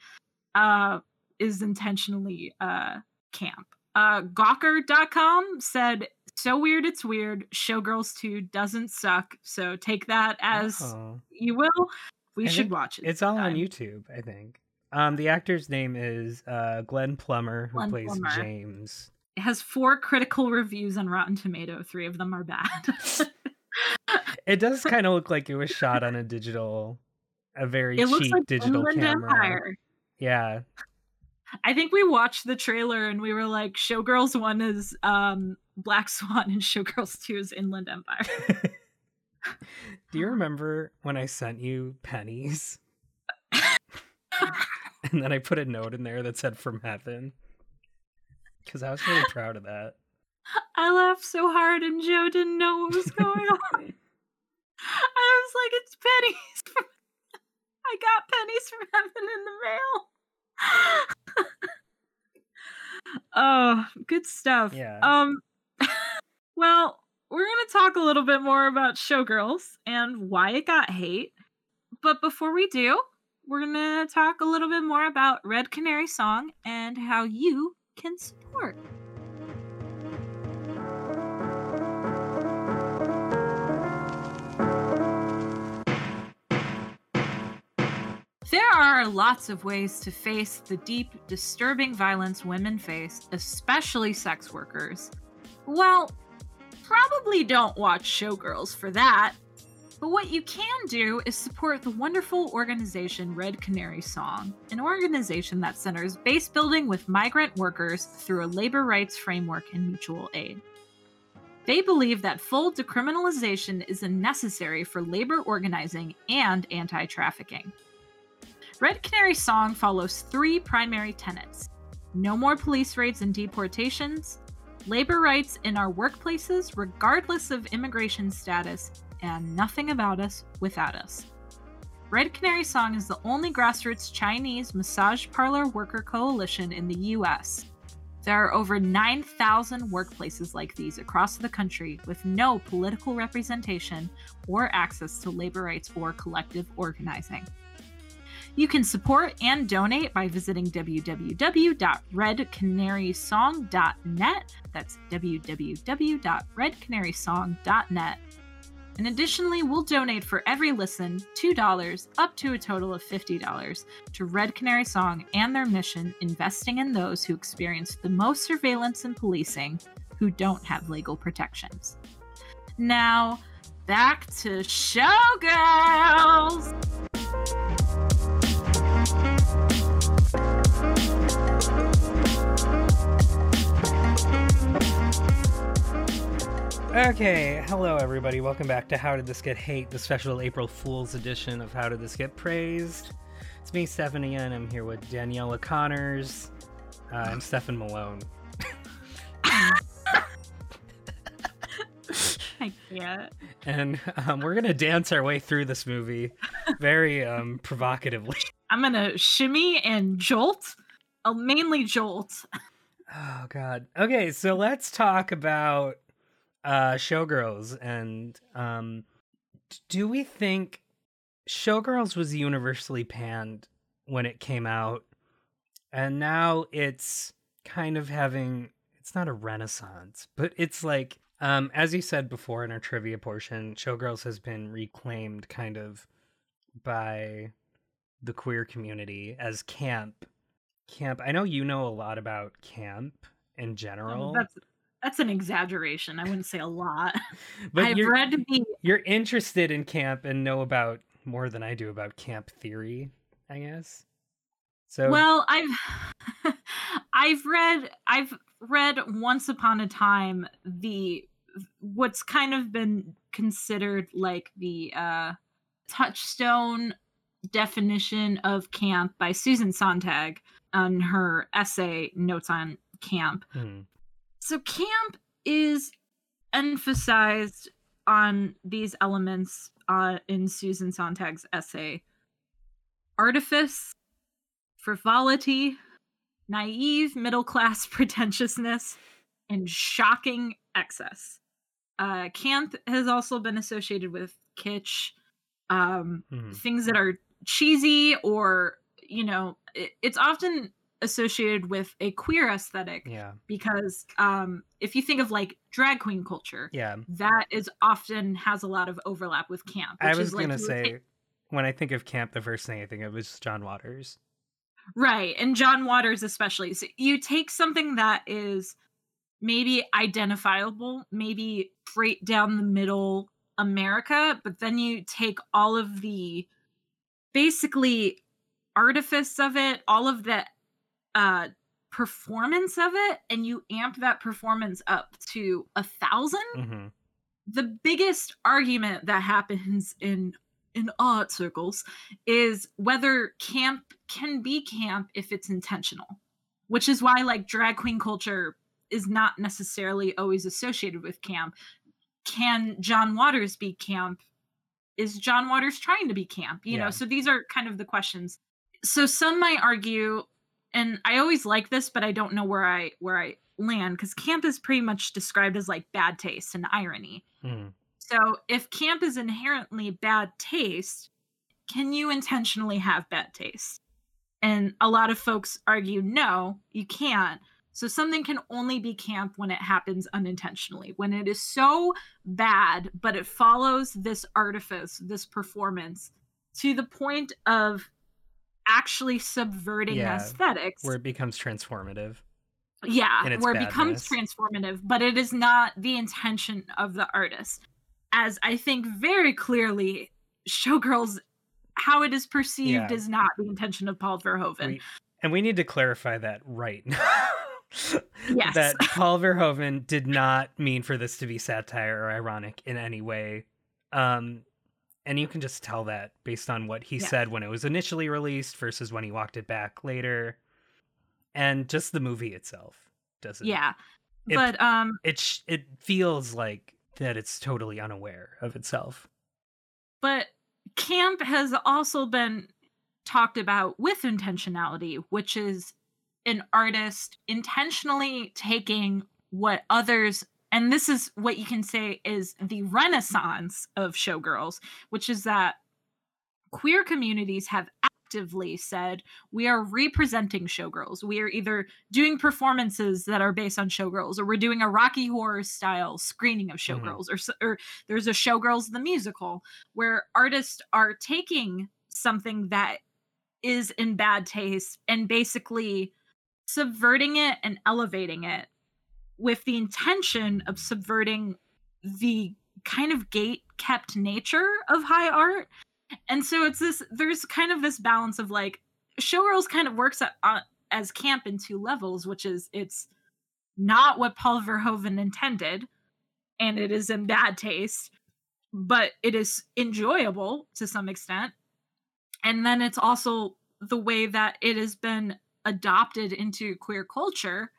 uh, is intentionally uh, camp. Uh, Gawker.com said, "So weird, it's weird. Showgirls 2 doesn't suck. So take that as Oh. you will. We should watch it. It's all on. YouTube, I think. Um, the actor's name is uh, Glenn Plummer, who Glenn plays Plummer. James. It has four critical reviews on Rotten Tomato. Three of them are bad. It does kind of look like it was shot on a digital, a very it looks cheap like digital Inland camera. Empire. Yeah, I think we watched the trailer and we were like, Showgirls 1 is um, Black Swan and Showgirls 2 is Inland Empire. Do you remember when I sent you pennies? and then I put a note in there that said from heaven. Because I was really proud of that. I laughed so hard and Joe didn't know what was going on. I was like, it's pennies. From... I got pennies from heaven in the mail. oh, good stuff. Yeah. Um well, we're going to talk a little bit more about Showgirls and why it got hate. But before we do, we're going to talk a little bit more about Red Canary Song and how you can support. There are lots of ways to face the deep, disturbing violence women face, especially sex workers. Well, probably don't watch Showgirls for that. But what you can do is support the wonderful organization Red Canary Song, an organization that centers base building with migrant workers through a labor rights framework and mutual aid. They believe that full decriminalization is necessary for labor organizing and anti trafficking. Red Canary Song follows three primary tenets no more police raids and deportations, labor rights in our workplaces, regardless of immigration status, and nothing about us without us. Red Canary Song is the only grassroots Chinese massage parlor worker coalition in the US. There are over 9,000 workplaces like these across the country with no political representation or access to labor rights or collective organizing. You can support and donate by visiting www.redcanarysong.net. That's www.redcanarysong.net. And additionally, we'll donate for every listen $2 up to a total of $50 to Red Canary Song and their mission investing in those who experience the most surveillance and policing who don't have legal protections. Now, back to Showgirls! Okay, hello everybody. Welcome back to How Did This Get Hate, the special April Fool's edition of How Did This Get Praised. It's me, Stephanie, and I'm here with Daniela Connors. Uh, I'm Stefan Malone. I can't. And um, we're going to dance our way through this movie very um, provocatively. I'm gonna shimmy and jolt. Uh, mainly jolt. Oh, God. Okay, so let's talk about uh, Showgirls. And um, do we think Showgirls was universally panned when it came out? And now it's kind of having, it's not a renaissance, but it's like, um, as you said before in our trivia portion, Showgirls has been reclaimed kind of by the queer community as camp. Camp. I know you know a lot about camp in general, Um, That's that's an exaggeration. I wouldn't say a lot. but I've you're read you're interested in camp and know about more than I do about camp theory, I guess. So well, I've I've read I've read Once Upon a Time the what's kind of been considered like the uh touchstone definition of camp by Susan Sontag on her essay Notes on Camp. Hmm. So camp is emphasized on these elements uh, in Susan Sontag's essay artifice, frivolity, naive middle class pretentiousness, and shocking excess. Uh, camp has also been associated with kitsch, um, Mhm. things that are cheesy or, you know, it, it's often associated with a queer aesthetic Yeah. because um, if you think of like drag queen culture, Yeah. that is often has a lot of overlap with camp. I was gonna would say take- when I think of camp, the first thing I think of is John Waters. right, and John Waters especially. So you take something that is maybe identifiable, maybe straight down the middle America, but then you take all of the basically artifice of it, all of the uh performance of it, and you amp that performance up to a thousand. hmm the biggest argument that happens in in art circles is whether camp can be camp if it's intentional which is why like drag queen culture is not necessarily always associated with camp can john waters be camp is john waters trying to be camp you Yeah. know so these are kind of the questions so some might argue and i always like this but i don't know where i where i land because camp is pretty much described as like bad taste and irony hmm so if camp is inherently bad taste, can you intentionally have bad taste? And a lot of folks argue no, you can't. So something can only be camp when it happens unintentionally, when it is so bad, but it follows this artifice, this performance to the point of actually subverting Yeah, aesthetics Where it becomes transformative. yeah where it becomes transformative but it is not the intention of the artist as i think very clearly showgirls how it is perceived Yeah. is not the intention of paul verhoeven We- and we need to clarify that right now. Yes. That Paul Verhoeven did not mean for this to be satire or ironic in any way. Um, and you can just tell that based on what he Yeah. said when it was initially released versus when he walked it back later. And just the movie itself doesn't. yeah It- but um It, sh- it feels like that it's totally unaware of itself. but camp has also been talked about with intentionality which is an artist intentionally taking what others and this is what you can say is the renaissance of showgirls which is that queer communities have actively said we are representing showgirls we are either doing performances that are based on showgirls or we're doing a rocky horror style screening of Mhm. showgirls or, or there's a showgirls the musical where artists are taking something that is in bad taste and basically subverting it and elevating it with the intention of subverting the kind of gate kept nature of high art. And so it's this there's kind of this balance of like showgirls kind of works at, uh, as camp in two levels which is it's not what paul verhoeven intended and it is in bad taste but it is enjoyable to some extent. And then it's also the way that it has been adopted into queer culture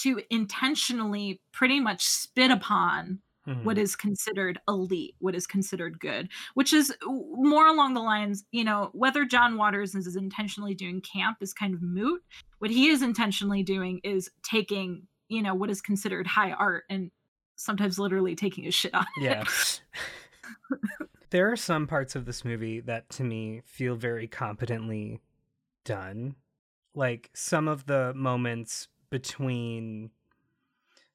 to intentionally pretty much spit upon Mhm. what is considered elite, what is considered good, which is more along the lines, you know, whether John Waters is intentionally doing camp is kind of moot. What he is intentionally doing is taking, you know, what is considered high art and sometimes literally taking a shit on it. Yeah. there are some parts of this movie that to me feel very competently done. Like some of the moments between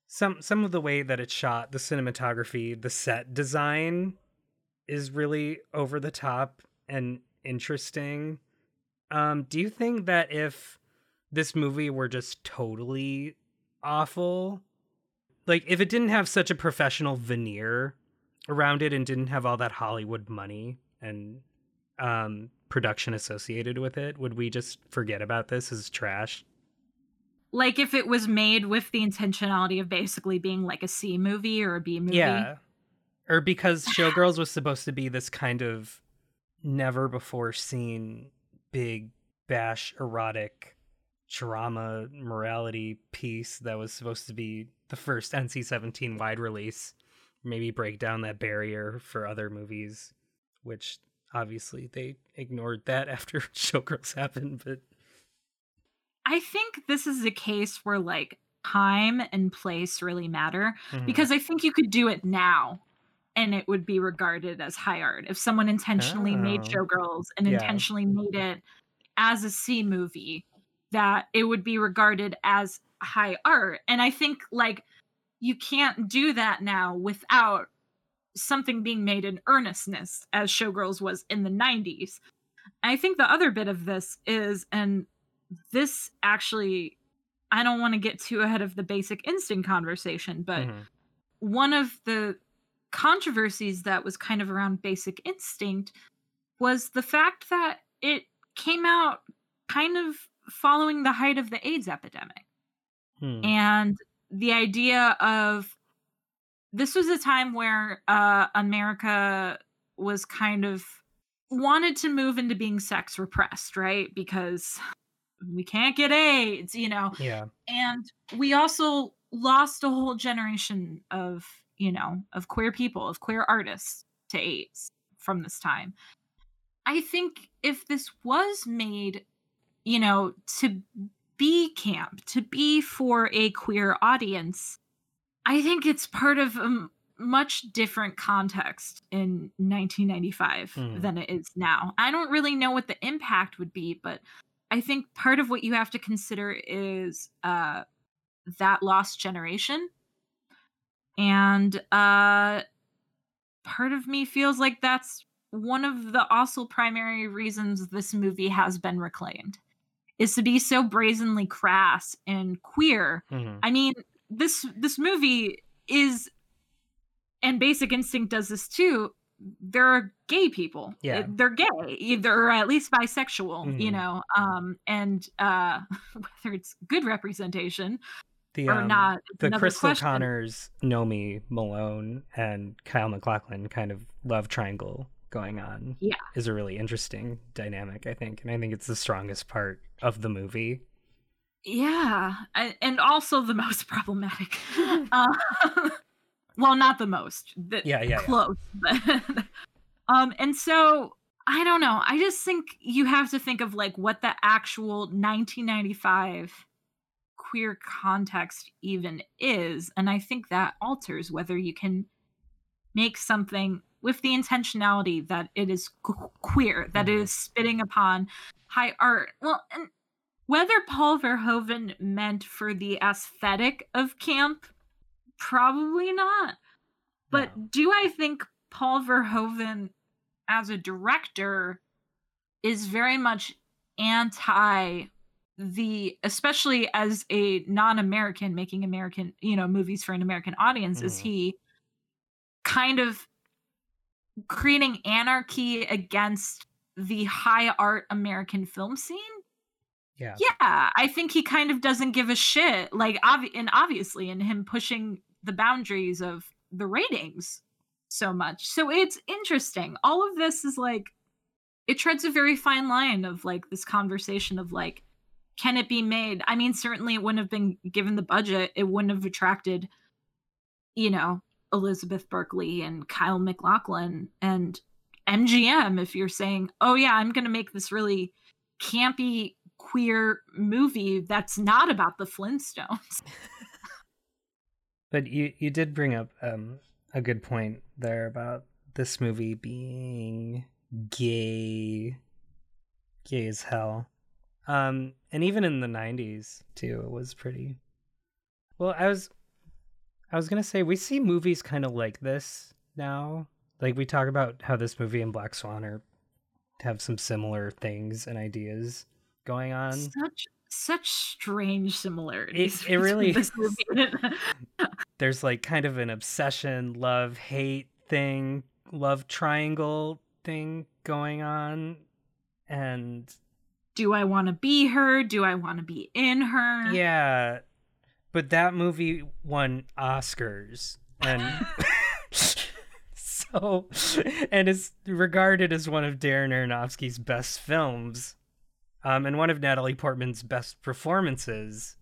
some some of the way that it's shot, the cinematography, the set design is really over the top and interesting. Um do you think that if this movie were just totally awful, like if it didn't have such a professional veneer around it and didn't have all that Hollywood money and um production associated with it, would we just forget about this as trash? Like if it was made with the intentionality of basically being like a C movie or a B movie. Yeah. Or because Showgirls was supposed to be this kind of never before seen big bash erotic drama morality piece that was supposed to be the first NC-17 wide release maybe break down that barrier for other movies, which obviously they ignored that after Showgirls happened, but I think this is a case where like time and place really matter Mhm. because I think you could do it now and it would be regarded as high art. If someone intentionally made Oh. Showgirls and Yeah. intentionally made it as a C movie, that it would be regarded as high art. And I think like you can't do that now without something being made in earnestness as Showgirls was in the 90s. I think the other bit of this is, and this actually, I don't want to get too ahead of the basic instinct conversation, but Mhm. one of the controversies that was kind of around basic instinct was the fact that it came out kind of following the height of the AIDS epidemic Hmm. and the idea of this was a time where uh, America was kind of wanted to move into being sex repressed, right? Because we can't get AIDS, you know. yeah. And we also lost a whole generation of, you know, of queer people, of queer artists to AIDS from this time. I think if this was made, you know, to be camp, to be for a queer audience, I think it's part of a much different context in 1995 Hmm. than it is now. I don't really know what the impact would be, but I think part of what you have to consider is uh, that lost generation. And uh, part of me feels like that's one of the also primary reasons this movie has been reclaimed is to be so brazenly crass and queer Mhm. I mean, this this movie is and Basic Instinct does this too. There are gay people. Yeah. They're gay, either or at least bisexual, you Mhm. know. Um and uh whether it's good representation The, or um, not the Cristal question. Connors, Nomi Malone, and Kyle MacLachlan kind of love triangle going on. Yeah. Is a really interesting dynamic, I think. And I think it's the strongest part of the movie. Yeah, and also the most problematic. uh, well, not the most. The, Yeah, yeah, yeah. close. But, um, and so I don't know. I just think you have to think of like what the actual 1995 queer context even is, and I think that alters whether you can make something with the intentionality that it is queer, that it Mhm. is spitting upon high art. Well, and whether Paul Verhoeven meant for the aesthetic of camp, probably not. But No. do I think Paul Verhoeven as a director is very much anti the especially as a non-American making American, you know, movies for an American audience is Mhm. he kind of creating anarchy against the high art American film scene? Yeah. Yeah, I think he kind of doesn't give a shit. Like, obvi- and obviously, in him pushing the boundaries of the ratings so much. So it's interesting. All of this is like, it treads a very fine line of like this conversation of like, can it be made? I mean, certainly it wouldn't have been given the budget, it wouldn't have attracted, you know, Elizabeth Berkley and Kyle MacLachlan and MGM if you're saying, oh, yeah, I'm going to make this really campy queer movie that's not about the Flintstones. But you you did bring up um a good point there about this movie being gay gay as hell. Um and even in the 90s too it was pretty Well, I was I was to say we see movies kind of like this now. Like we talk about how this movie and Black Swan are have some similar things and ideas going on. such such strange similarities. It- it really between this movie and- there's like kind of an obsession, love, hate thing, love triangle thing going on. And Do I want to be her? Do I want to be in her? yeah, but that movie won Oscars. And so, and is regarded as one of Darren Aronofsky's best films. Um, and one of Natalie Portman's best performances.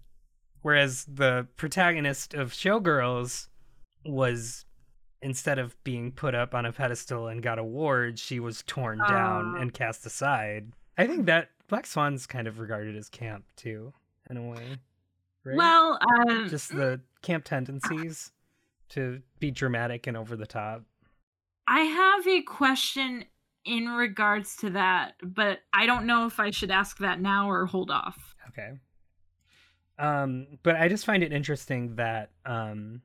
Whereas the protagonist of Showgirls was instead of being put up on a pedestal and got awards, she was torn down Oh. and cast aside. I think that Black Swan's kind of regarded as camp too, in a way. Right? Well, uh, just the camp tendencies to be dramatic and over the top. I have a question in regards to that, but I don't know if I should ask that now or hold off. Okay. Um, but I just find it interesting that um,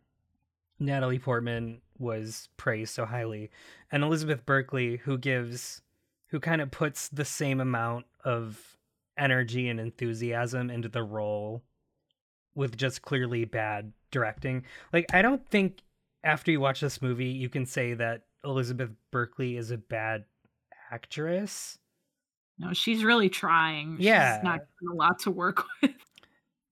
Natalie Portman was praised so highly, and Elizabeth Berkley, who gives, who kind of puts the same amount of energy and enthusiasm into the role, with just clearly bad directing. Like, I don't think after you watch this movie you can say that Elizabeth Berkley is a bad actress. No, she's really trying. Yeah. She's not given a lot to work with.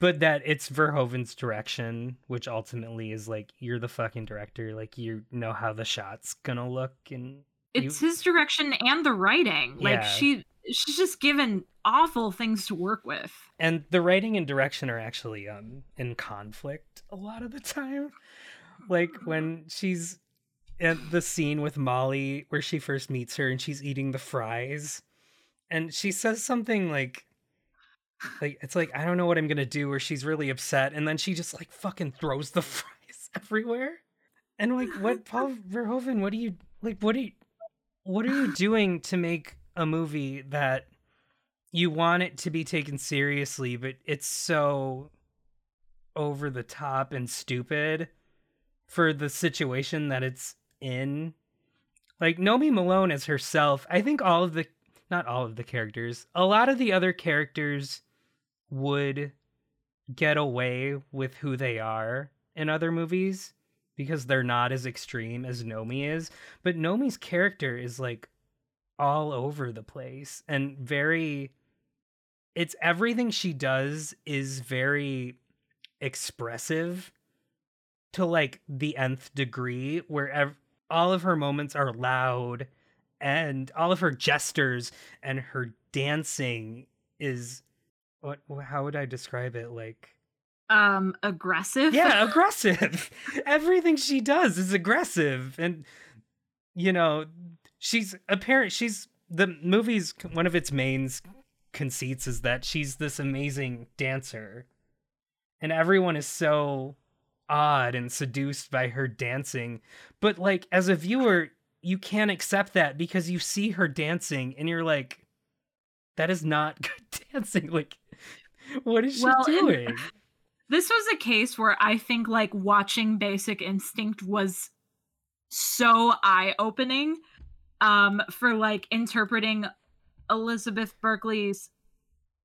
but that it's Verhoeven's direction, which ultimately is like you're the fucking director, like you know how the shot's gonna look, and It's you, his direction and the writing. Like she she's just given awful things to work with. and the writing and direction are actually um in conflict a lot of the time. Like when she's at the scene with Molly where she first meets her and she's eating the fries, and she says something like. Like it's like I don't know what I'm gonna do, or she's really upset, and then she just like fucking throws the fries everywhere. And like, what, Paul Verhoeven? What are you like? What are you, what are you doing to make a movie that you want it to be taken seriously, but it's so over the top and stupid for the situation that it's in? Like Nomi Malone as herself, I think all of the not all of the characters, a lot of the other characters would get away with who they are in other movies because they're not as extreme as Nomi is. But Nomi's character is like all over the place and very it's everything she does is very expressive to like the nth degree where ev- all of her moments are loud and all of her gestures and her dancing is what how would i describe it? Like Um aggressive. yeah aggressive. Everything she does is aggressive and you know she's apparent she's the movie's one of its main conceits is that she's this amazing dancer. And everyone is so awed and seduced by her dancing. But like as a viewer you can't accept that because you see her dancing and you're like that is not good dancing. Like what is she Well, doing? this was a case where I think like watching Basic Instinct was so eye opening um for like interpreting Elizabeth Berkley's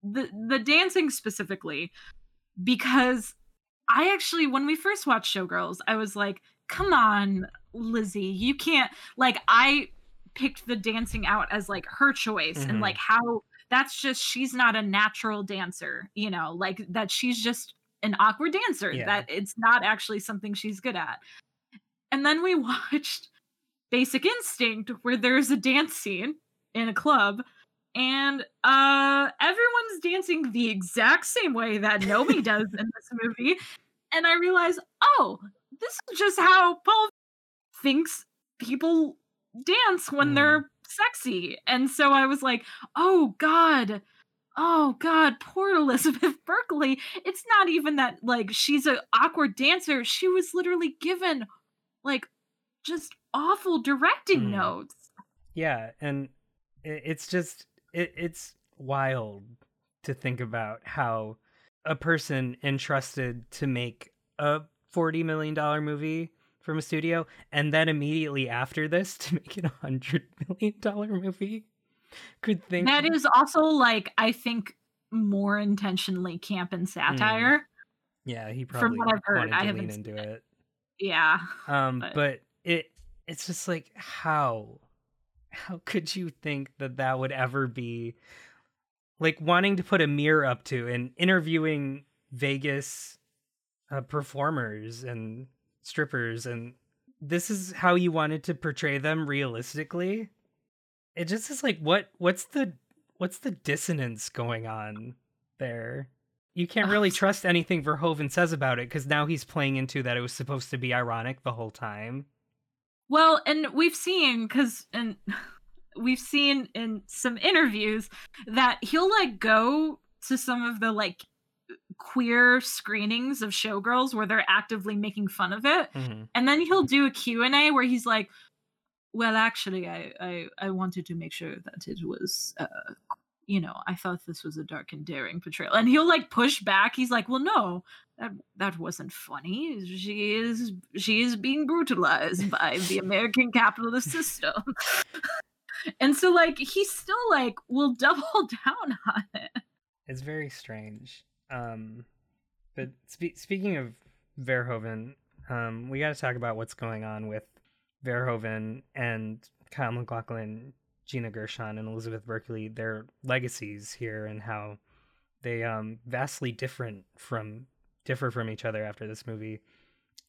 the the dancing specifically because I actually when we first watched Showgirls I was like come on Lizzie you can't like I picked the dancing out as like her choice Mhm. and like how that's just she's not a natural dancer you know like that she's just an awkward dancer Yeah. that it's not actually something she's good at and then we watched basic instinct where there's a dance scene in a club and uh everyone's dancing the exact same way that Nomi does in this movie. And i realized oh this is just how paul thinks people dance when Mm. they're sexy. And so i was like oh god. Oh god poor elizabeth berkley. It's not even that like she's an awkward dancer. She was literally given like just awful directing Mm. notes. Yeah, and it's just it, it's wild to think about how a person entrusted to make a 40 million dollar movie from a studio and then immediately after this to make it a 100 million dollar movie could think that is also like i think more intentionally camp and satire yeah he from probably what I've heard, I haven't into it. it. Yeah um but- but it it's just like how how could you think that that would ever be like wanting to put a mirror up to and interviewing vegas uh, performers and strippers and this is how you wanted to portray them realistically? It just is like what what's the what's the dissonance going on there? You can't really trust anything verhoeven says about it because now he's playing into that it was supposed to be ironic the whole time Well, and we've seen because and we've seen in some interviews that he'll like go to some of the like queer screenings of showgirls where they're actively making fun of it Mhm. and then he'll do a q&a where he's like well actually i i, I wanted to make sure that it was uh you know i thought this was a dark and daring portrayal. And he'll like push back. He's like well no that that wasn't funny. She is she is being brutalized by the american capitalist system. And so like he's still like will double down on it. It's very strange. Um, but spe- speaking of Verhoeven, um, we got to talk about what's going on with Verhoeven and Kyle MacLachlan, Gina Gershon, and Elizabeth Berkley. Their legacies here and how they um vastly different from differ from each other after this movie.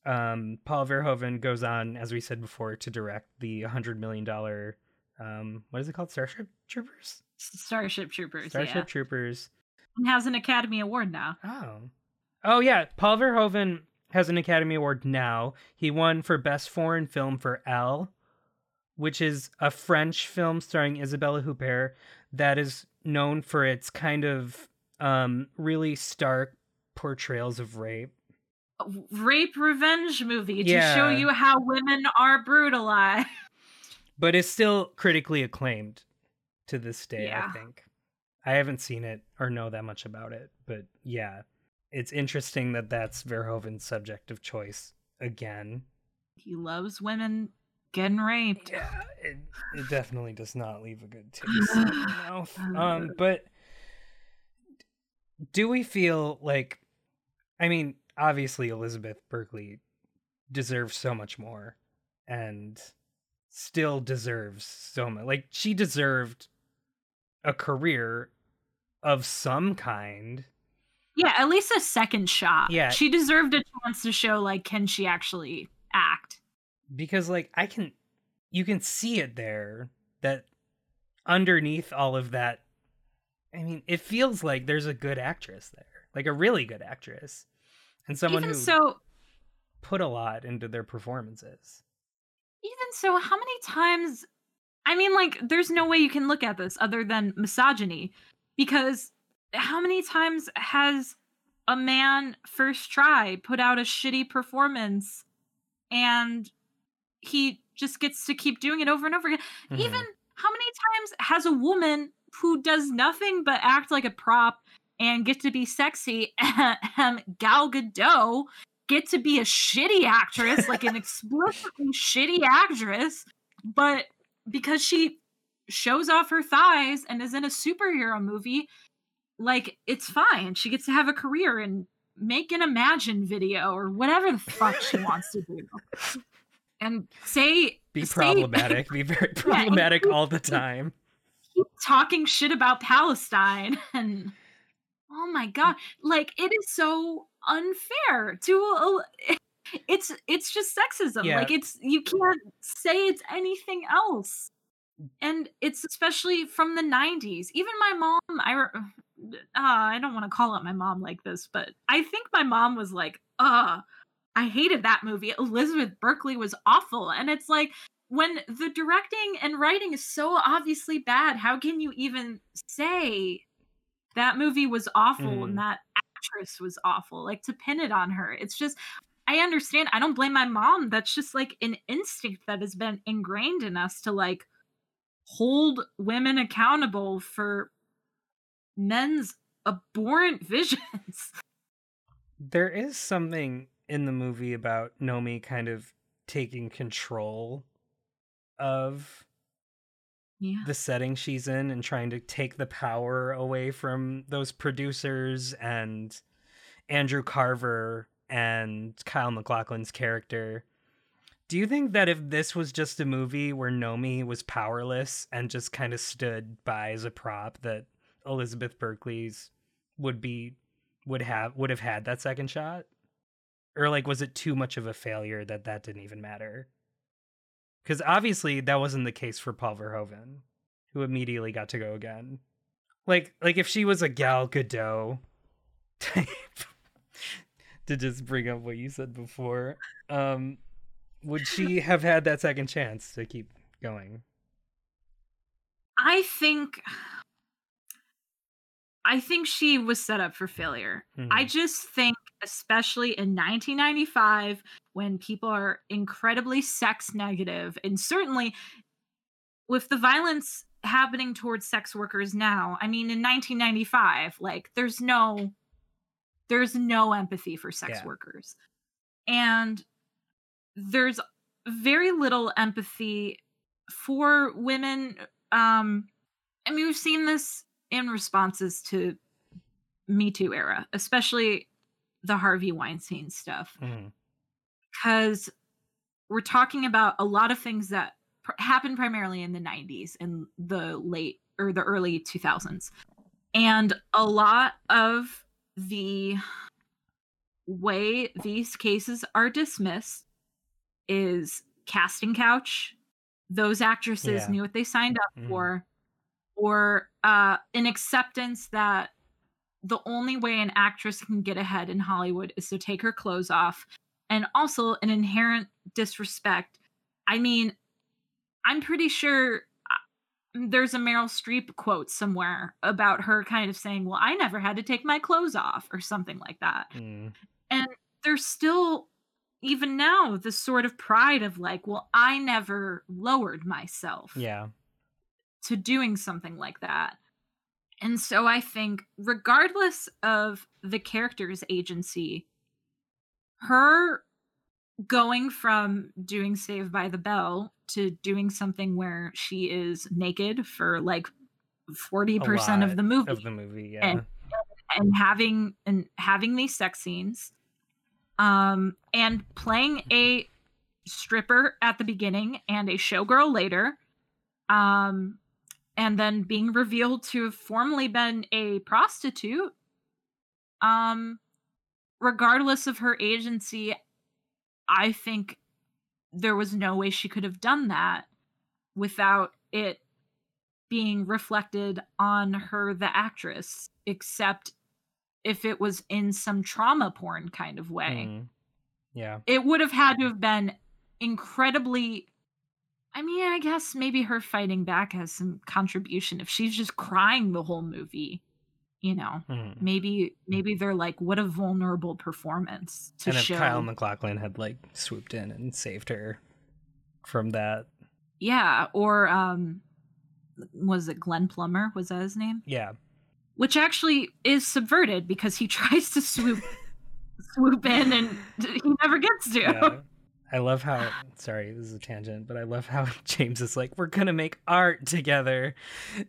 Um, Paul Verhoeven goes on, as we said before, to direct the hundred million dollar um, what is it called? Starship Troopers. starship troopers Starship yeah Troopers. and has an academy award now Oh. Oh yeah, Paul Verhoeven has an Academy Award now. He won for Best Foreign Film for Elle, which is a French film starring Isabelle Huppert that is known for its kind of um really stark portrayals of rape. rape revenge movie to show you how women are brutalized But is still critically acclaimed to this day, Yeah. I think. I haven't seen it or know that much about it, but yeah. It's interesting that that's Verhoeven's subject of choice again. he loves women getting raped Yeah, it, it definitely does not leave a good taste in the mouth. Um, but do we feel like, I mean, obviously Elizabeth Berkley deserves so much more, and still deserves so much. Like she deserved a career of some kind. yeah at least a second shot Yeah. she deserved a chance to show like can she actually act because like I can you can see it there that underneath all of that I mean it feels like there's a good actress there like a really good actress and someone even who so put a lot into their performances. Even so how many times i mean like there's no way you can look at this other than misogyny because how many times has a man first try put out a shitty performance and he just gets to keep doing it over and over again. Mhm. even how many times has a woman who does nothing but act like a prop and get to be sexy gal gadot get to be a shitty actress like an explicitly shitty actress but because she shows off her thighs and is in a superhero movie like it's fine. She gets to have a career and make an imagine video or whatever the fuck she wants to do and say be say- problematic. Be very problematic all the time. keep talking shit about Palestine and oh my god like it is so unfair to it's it's just sexism. Yeah. like it's you can't say it's anything else. And it's especially from the 90s even my mom i uh, i don't want to call out my mom like this but i think my mom was like uh i hated that movie. Elizabeth berkley was awful. And it's like when the directing and writing is so obviously bad how can you even say that movie was awful Mhm. and that actress was awful? Like to pin it on her it's just i understand. I don't blame my mom. That's just like an instinct that has been ingrained in us to like hold women accountable for men's abhorrent visions. There is something in the movie about Nomi kind of taking control of yeah the setting she's in and trying to take the power away from those producers and Andrew Carver and Kyle MacLachlan's character. Do you think that if this was just a movie where Nomi was powerless and just kind of stood by as a prop that Elizabeth Berkley's would be would have would have had that second shot? Or like was it too much of a failure that that didn't even matter? Cuz obviously that wasn't the case for Paul Verhoeven, who immediately got to go again. Like like if she was a Gal Gadot type to just bring up what you said before. Um would she have had that second chance to keep going? I think I think she was set up for failure. I Mhm. just think especially in 1995 when people are incredibly sex negative and certainly with the violence happening towards sex workers now. I mean in 1995 like there's no there's no empathy for sex Yeah. workers. And there's very little empathy for women um i mean we've seen this in responses to me too era especially the harvey weinstein stuff Mhm. because we're talking about a lot of things that pr- happened primarily in the 90s and the late or the early 2000s and a lot of the way these cases are dismissed is casting couch those actresses Yeah. knew what they signed up Mhm. for or uh, an acceptance that the only way an actress can get ahead in Hollywood is to take her clothes off, and also an inherent disrespect. I mean, I'm pretty sure uh, there's a Meryl Streep quote somewhere about her kind of saying, Well, I never had to take my clothes off, or something like that. Mm. And there's still, even now, this sort of pride of like, Well, I never lowered myself Yeah. to doing something like that. And so I think, regardless of the character's agency, her going from doing Save by the Bell to doing something where she is naked for like 40% of the movie Of the movie, yeah. And- and having and having these sex scenes um and playing a stripper at the beginning and a showgirl later um and then being revealed to have formerly been a prostitute um regardless of her agency i think there was no way she could have done that without it being reflected on her the actress except if it was in some trauma porn kind of way Mm. Yeah. it would have had to have been incredibly i mean i guess maybe her fighting back has some contribution if she's just crying the whole movie you know? Mhm. maybe maybe they're like what a vulnerable performance to And if show. Kyle MacLachlan had like swooped in and saved her from that, yeah or um was it glenn plummer? Was that his name? Yeah, which actually is subverted because he tries to swoop swoop in and he never gets to. Yeah. I love how. Sorry, this is a tangent, but I love how James is like, "We're gonna make art together,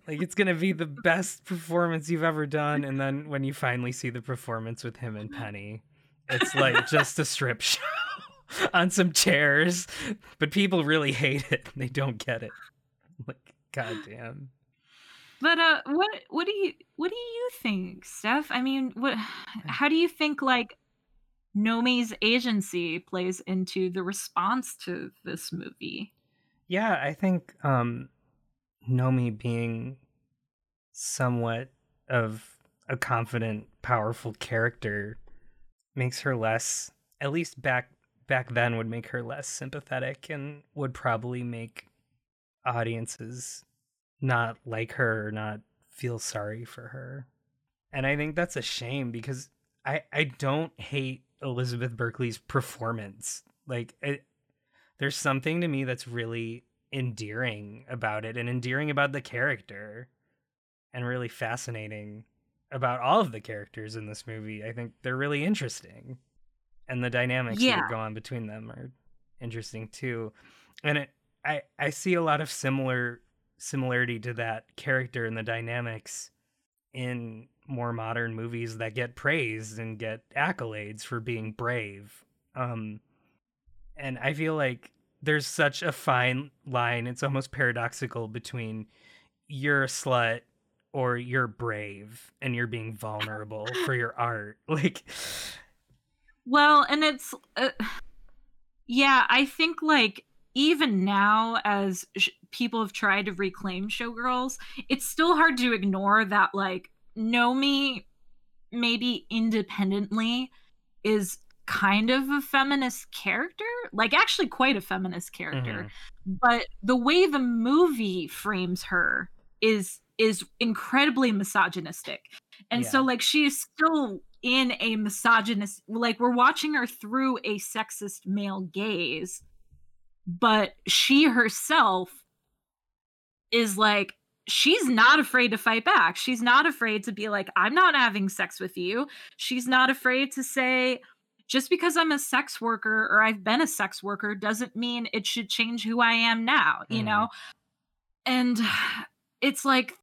like it's gonna be the best performance you've ever done." And then when you finally see the performance with him and Penny, it's like just a strip show on some chairs, but people really hate it. They don't get it. Like, goddamn. But uh, what what do you what do you think, Steph? I mean, what how do you think like Nomi's agency plays into the response to this movie? Yeah, I think um Nomi being somewhat of a confident, powerful character makes her less at least back back then would make her less sympathetic and would probably make audiences not like her or not feel sorry for her. And I think that's a shame because I I don't hate Elizabeth Berkley's performance. Like it, there's something to me that's really endearing about it and endearing about the character and really fascinating about all of the characters in this movie. I think they're really interesting. And the dynamics Yeah. that go on between them are interesting too. And it I I see a lot of similar similarity to that character and the dynamics in more modern movies that get praised and get accolades for being brave. Um and I feel like there's such a fine line. It's almost paradoxical between you're a slut or you're brave and you're being vulnerable for your art. Like Well, and it's uh, yeah, I think like even now as sh- people have tried to reclaim showgirls, it's still hard to ignore that like Nomi maybe independently is kind of a feminist character, like actually quite a feminist character. Mm-hmm. But the way the movie frames her is is incredibly misogynistic. And so like she is still in a misogynist like we're watching her through a sexist male gaze, but she herself is like she's not afraid to fight back. She's not afraid to be like, I'm not having sex with you. She's not afraid to say, just because I'm a sex worker or I've been a sex worker doesn't mean it should change who I am now, you Mhm. know? And it's like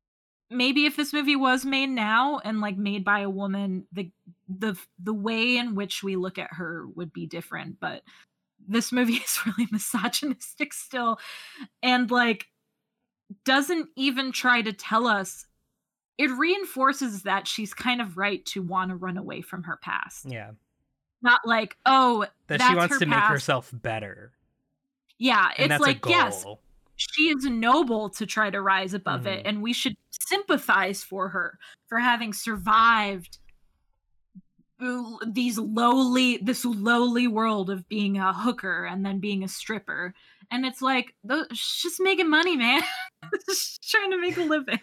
maybe if this movie was made now and like made by a woman, the the the way in which we look at her would be different, but this movie is really misogynistic still and like doesn't even try to tell us it reinforces that she's kind of right to want to run away from her past Yeah. not like oh That she wants to make herself better. yeah And it's like yes she is noble to try to rise above it Mhm. and we should sympathize for her for having survived these lowly this lowly world of being a hooker and then being a stripper and it's like tho- she's just making money man just trying to make a living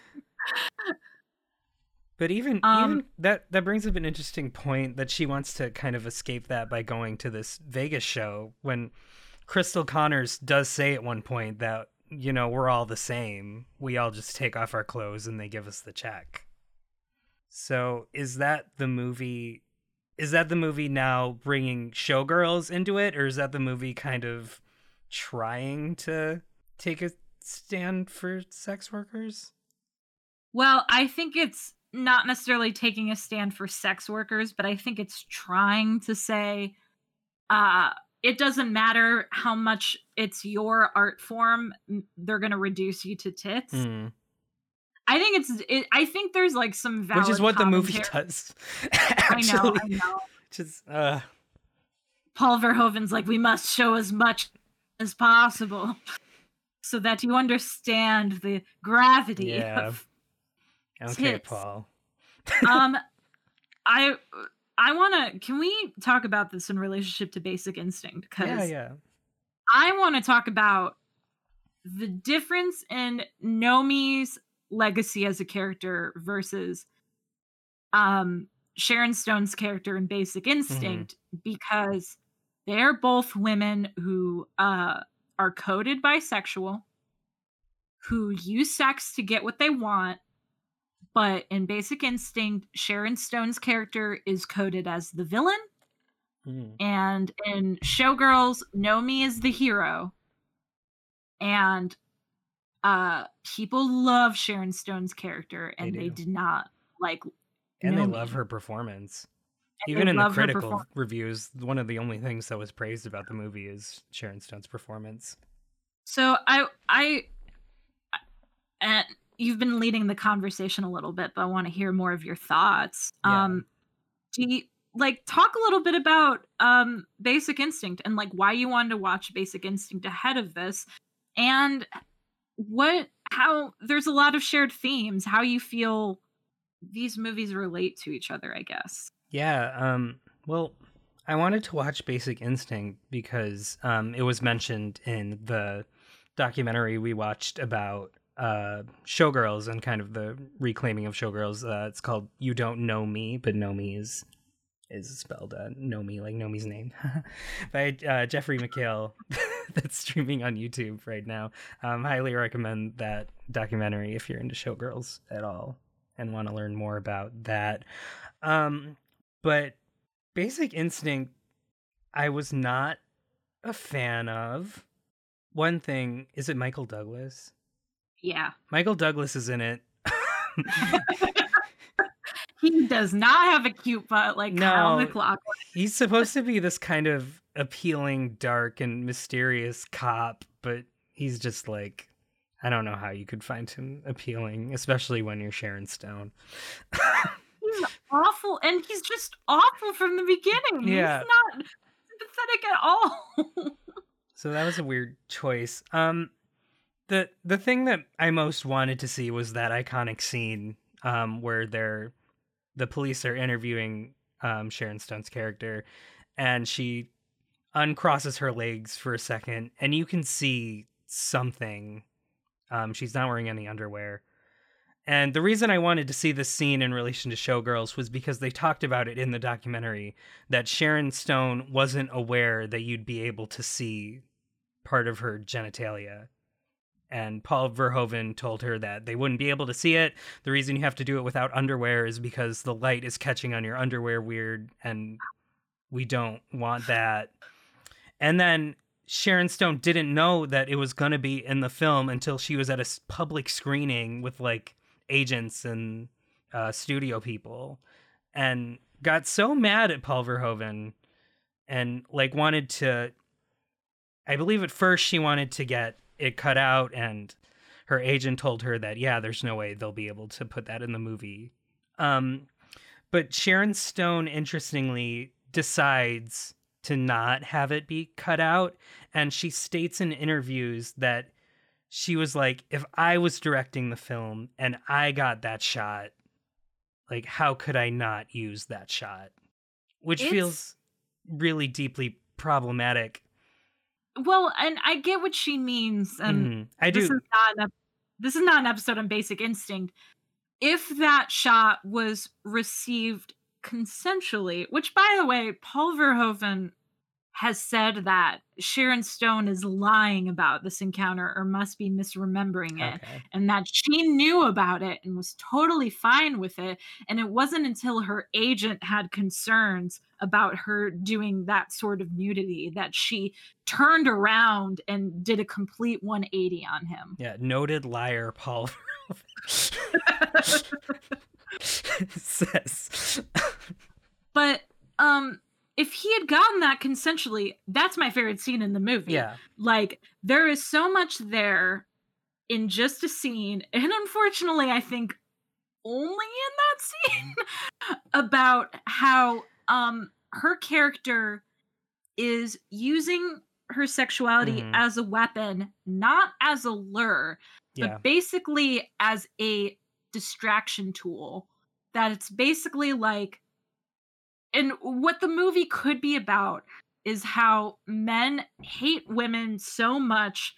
But even Um, even that that brings up an interesting point that she wants to kind of escape that by going to this Vegas show when Cristal Connors does say at one point that you know we're all the same. We all just take off our clothes and they give us the check. So is that the movie? Is that the movie now bringing showgirls into it, or is that the movie kind of trying to take a stand for sex workers? Well, I think it's not necessarily taking a stand for sex workers, but I think it's trying to say uh it doesn't matter how much it's your art form, they're going to reduce you to tits. Hmm. I think it's it, I think there's like some valid Which is what the movie commentary- does. I know, I know. Just uh Paul Verhoeven's like we must show as much as possible so that you understand the gravity Yeah. of okay, Tits. Paul. um i i want to can we talk about this in relationship to basic instinct because Yeah, yeah. i want to talk about the difference in nomi's legacy as a character versus um sharon stone's character in basic instinct because they're both women who uh are coded bisexual who use sex to get what they want but in basic instinct sharon stone's character is coded as the villain Mm. and in showgirls nomi is the hero and uh people love sharon stone's character and they, do. did not like And they love her performance. Even in the critical reviews, one of the only things that was praised about the movie is Sharon Stone's performance. So I I and you've been leading the conversation a little bit, but I want to hear more of your thoughts. Yeah. Um do you like talk a little bit about um Basic Instinct and like why you wanted to watch Basic Instinct ahead of this and what how there's a lot of shared themes, how you feel these movies relate to each other, I guess. Yeah, um well, I wanted to watch Basic Instinct because um it was mentioned in the documentary we watched about uh showgirls and kind of the reclaiming of showgirls. Uh it's called You Don't Nomi, but Know Me is is spelled uh, Know Me like Nomi's name by uh, Jeffrey McHale that's streaming on YouTube right now. Um highly recommend that documentary if you're into showgirls at all and want to learn more about that. Um but Basic Instinct, I was not a fan of. One thing is it Michael Douglas? Yeah. Michael Douglas is in it. He does not have a cute butt like Kyle No. MacLachlan. He's supposed to be this kind of appealing, dark, and mysterious cop, but he's just like I don't know how you could find him appealing, especially when you're Sharon Stone. Awful, and he's just awful from the beginning. Yeah. He's not sympathetic at all. So that was a weird choice. Um the the thing that I most wanted to see was that iconic scene um where they're the police are interviewing um Sharon Stone's character and she uncrosses her legs for a second, and you can see something. Um, she's not wearing any underwear. And the reason I wanted to see this scene in relation to Showgirls was because they talked about it in the documentary that Sharon Stone wasn't aware that you'd be able to see part of her genitalia. And Paul Verhoeven told her that they wouldn't be able to see it. The reason you have to do it without underwear is because the light is catching on your underwear weird, and we don't want that. And then Sharon Stone didn't know that it was going to be in the film until she was at a public screening with like agents and uh, studio people and got so mad at Paul Verhoeven and like wanted to I believe at first she wanted to get it cut out and her agent told her that yeah there's no way they'll be able to put that in the movie. Um but Sharon Stone interestingly decides to not have it be cut out and she states in interviews that she was like if I was directing the film and I got that shot like how could I not use that shot which It's- feels really deeply problematic Well, and I get what she means, and Mhm. I this do is not an, this is not an episode on Basic Instinct. If that shot was received consensually, which by the way, Paul Verhoeven has said that Sharon Stone is lying about this encounter or must be misremembering it. okay. and that she knew about it and was totally fine with it. And it wasn't until her agent had concerns about her doing that sort of nudity that she turned around and did a complete 180 on him. Yeah, noted liar Paul says. But um if he had gotten that consensually, that's my favorite scene in the movie. yeah, Like there is so much there in just a scene, and unfortunately, I think only in that scene about how um her character is using her sexuality Mhm. as a weapon, not as a lure, yeah, but basically as a distraction tool. That it's basically like, and what the movie could be about is how men hate women so much,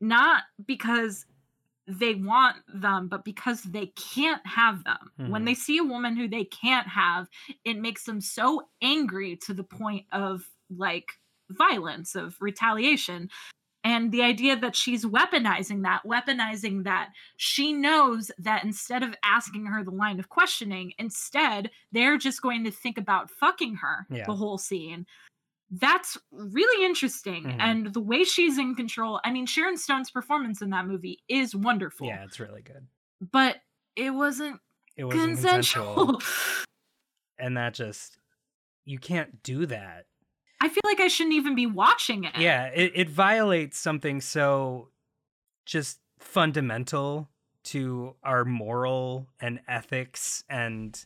not because they want them, but because they can't have them. When Mhm. they see a woman who they can't have, it makes them so angry to the point of like violence, of retaliation. And the idea that she's weaponizing that, weaponizing that she knows that instead of asking her the line of questioning, instead they're just going to think about fucking her Yeah. the whole scene. That's really interesting. Mhm. And the way she's in control, I mean, Sharon Stone's performance in that movie is wonderful. yeah, it's really good. But it wasn't It wasn't consensual. consensual, and that just you can't do that. I feel like I shouldn't even be watching it. Yeah, it, it violates something so just fundamental to our moral and ethics and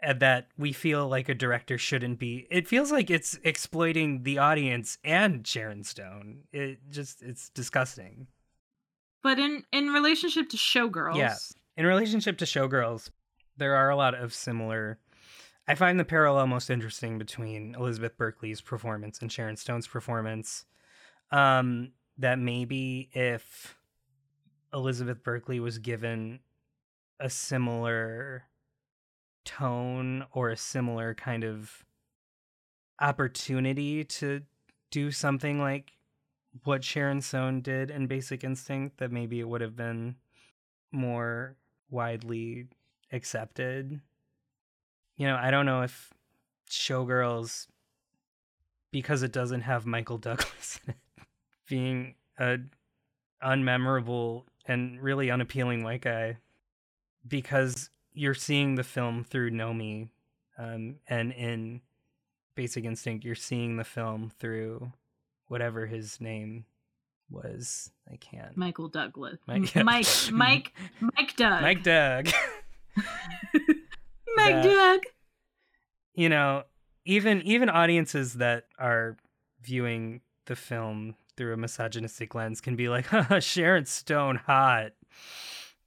and that we feel like a director shouldn't be it feels like it's exploiting the audience and Sharon Stone. It just it's disgusting. But in in relationship to Showgirls, Yeah. In relationship to Showgirls, there are a lot of similar I find the parallel most interesting between Elizabeth Berkley's performance and Sharon Stone's performance. Um, that maybe if Elizabeth Berkley was given a similar tone or a similar kind of opportunity to do something like what Sharon Stone did in Basic Instinct, that maybe it would have been more widely accepted. You know, I don't know if Showgirls, because it doesn't have Michael Douglas in it, being a unmemorable and really unappealing white guy, because you're seeing the film through Nomi, um, and in Basic Instinct, you're seeing the film through whatever his name was. I can't. Michael Douglas, Mike- Mike, Mike, Mike Doug, Mike Doug. That- Doug. you know, even even audiences that are viewing the film through a misogynistic lens can be like, Sharon Stone hot,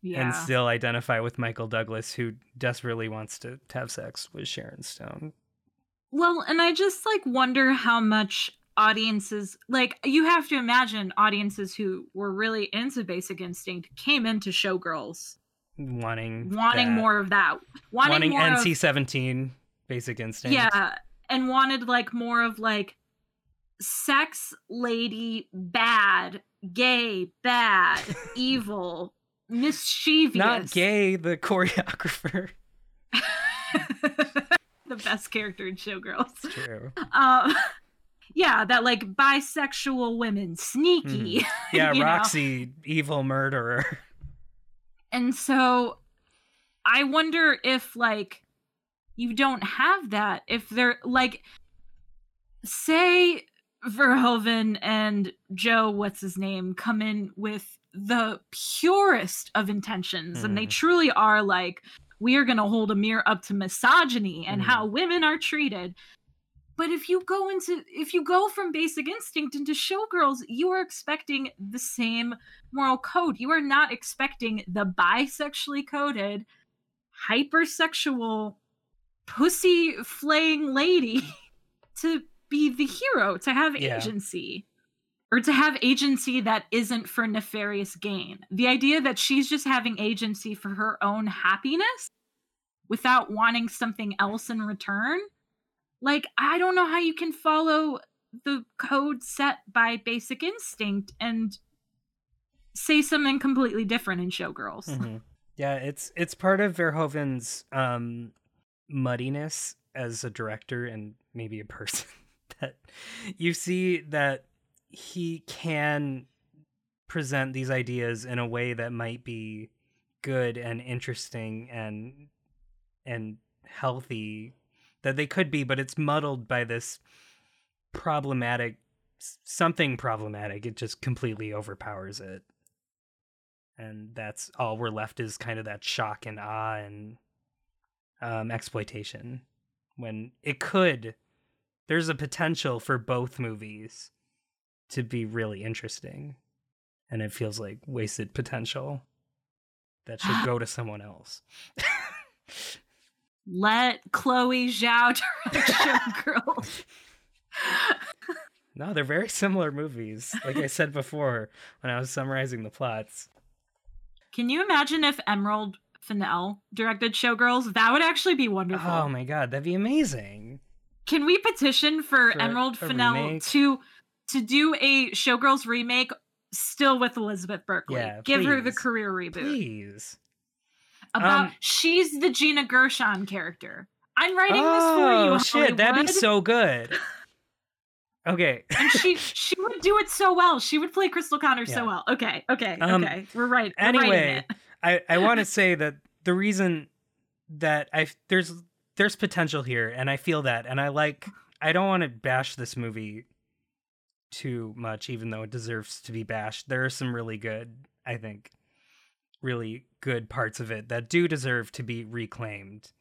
Yeah, and still identify with Michael Douglas, who desperately wants to have sex with Sharon Stone. Well, and I just like wonder how much audiences like you have to imagine audiences who were really into Basic Instinct came into Showgirls wanting wanting that. more of that, wanting, wanting more NC seventeen basic instinct. yeah, and wanted like more of like sex lady bad, gay bad, evil, mischievous. not gay. The choreographer. the best character in Showgirls. It's true. um yeah that like bisexual women sneaky Yeah, you know? Roxy, evil murderer. And so i wonder if like you don't have that if they're like say verhoeven and joe what's his name come in with the purest of intentions and they Mhm. truly are like we are going to hold a mirror up to misogyny and Mhm. how women are treated but if you go into if you go from basic instinct into showgirls you are expecting the same moral code you are not expecting the bisexually coded hypersexual pussy flaying lady to be the hero to have Yeah. agency or to have agency that isn't for nefarious gain the idea that she's just having agency for her own happiness without wanting something else in return like i don't know how you can follow the code set by basic instinct and say something completely different in showgirls Mhm. Yeah, it's it's part of Verhoeven's um muddiness as a director and maybe a person that you see that he can present these ideas in a way that might be good and interesting and and healthy that they could be but it's muddled by this problematic something problematic. It just completely overpowers it. And that's all we're left is kind of that shock and awe and um, exploitation when it could there's a potential for both movies to be really interesting. And it feels like wasted potential that should go to someone else let chloe zhao direct showgirls no they're very similar movies like i said before when i was summarizing the plots. Can you imagine if emerald fennell directed showgirls? That would actually be wonderful. Oh my god that'd be amazing. Can we petition for, For Emerald Fennell remake? to to do a Showgirls remake still with Elizabeth Berkley? Yeah, Give her the career reboot. please About Um, she's the Gina Gershon character. I'm writing oh this for you. shit that'd be so good okay and she she would do it so well. She would play Cristal Connor Yeah. so well. Okay, okay, Um, okay. We're right. We're anyway i i want to say that the reason that i there's there's potential here and i feel that and i like i don't want to bash this movie too much even though it deserves to be bashed there are some really good i think really good parts of it that do deserve to be reclaimed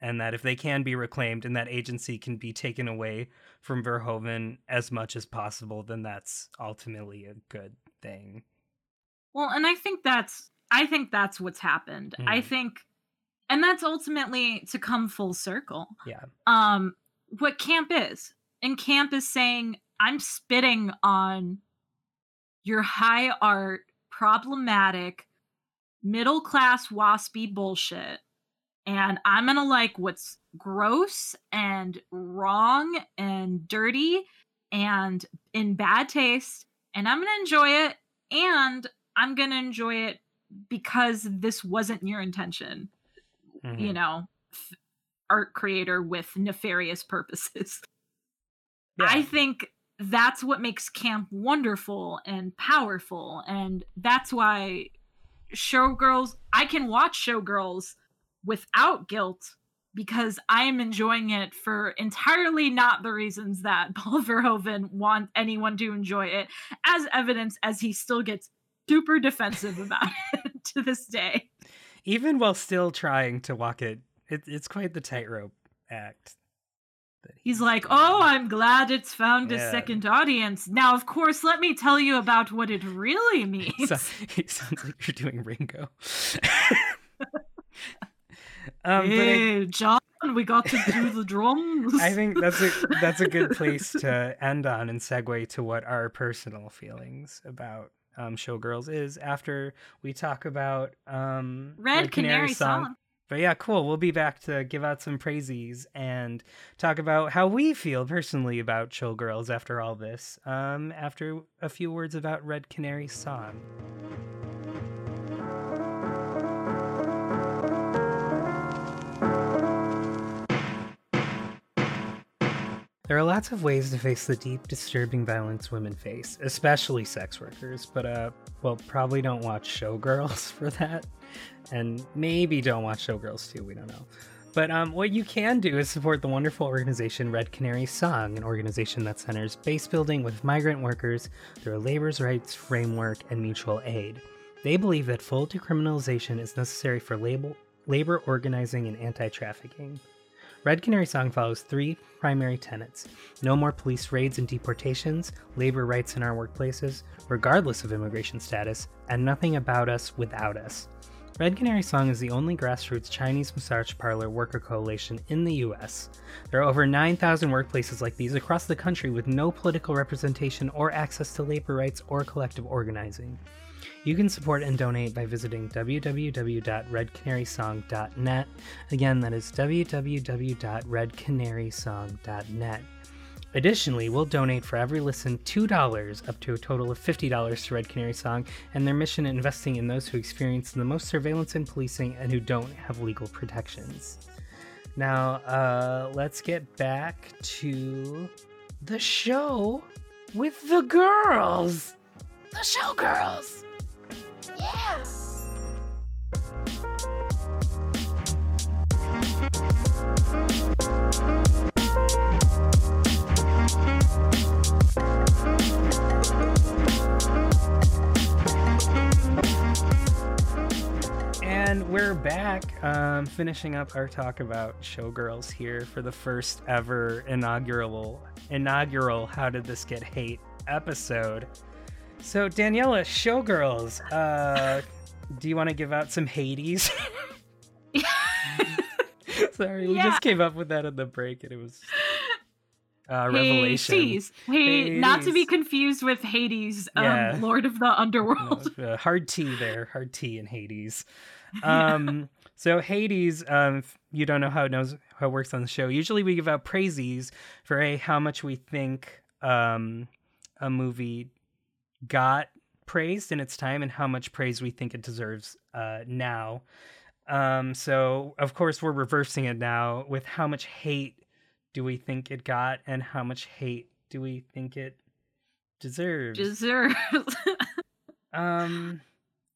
and that if they can be reclaimed and that agency can be taken away from verhoeven as much as possible then that's ultimately a good thing Well, and I think that's I think that's what's happened. I Mhm. think and that's ultimately to come full circle. yeah um what camp is and camp is saying i'm spitting on your high art problematic middle class waspy bullshit and i'm gonna like what's gross and wrong and dirty and in bad taste and i'm gonna enjoy it and i'm gonna enjoy it because this wasn't your intention you Mhm. know f- art creator with nefarious purposes Yeah. i think that's what makes camp wonderful and powerful and that's why showgirls i can watch showgirls without guilt because i am enjoying it for entirely not the reasons that paul verhoeven want anyone to enjoy it as evidence as he still gets super defensive about it to this day even while still trying to walk it, it it's quite the tightrope act. He's like, "Oh, I'm glad it's found a second audience. Now, of course, let me tell you about what it really means." So- he sounds like you're doing Ringo. um, but I, hey, John we got to do the drums. I think that's a that's a good place to end on and segue to what our personal feelings about um, Showgirls is after we talk about um, Red, Canary, song. But yeah, cool. We'll be back to give out some praises and talk about how we feel personally about Showgirls after all this. Um, after a few words about Red Canary Song. There are lots of ways to face the deep, disturbing violence women face, especially sex workers, but, uh, well, probably don't watch Showgirls for that. And maybe don't watch Showgirls too, we don't know. But um, what you can do is support the wonderful organization Red Canary Song, an organization that centers base building with migrant workers through a labor's rights framework and mutual aid. They believe that full decriminalization is necessary for labor, labor organizing and anti trafficking. Red Canary Song follows three primary tenets no more police raids and deportations, labor rights in our workplaces, regardless of immigration status, and nothing about us without us. Red Canary Song is the only grassroots Chinese massage parlor worker coalition in the US. There are over 9,000 workplaces like these across the country with no political representation or access to labor rights or collective organizing. You can support and donate by visiting www.redcanarysong.net. Again, that is www.redcanarysong.net. Additionally, we'll donate for every listen $2 up to a total of $50 to Red Canary Song and their mission investing in those who experience the most surveillance and policing and who don't have legal protections. Now, uh, let's get back to the show with the girls. The showgirls. Yeah. And we're back, um, finishing up our talk about showgirls here for the first ever inaugural inaugural How Did This Get Hate episode. So Daniela, showgirls, uh, do you want to give out some Hades? Sorry, we Yeah. just came up with that in the break, and it was uh, revelation. Hades. Hey, not to be confused with Hades, um, Yeah. Lord of the No, Underworld. uh, hard T there, hard T in Hades. Um, so Hades, um, you don't know how it knows how it works on the show. Usually we give out praises for a how much we think um, a movie got praised in its time and how much praise we think it deserves uh, now. Um, so of course we're reversing it now with how much hate do we think it got and how much hate do we think it deserves? Deserves. Um,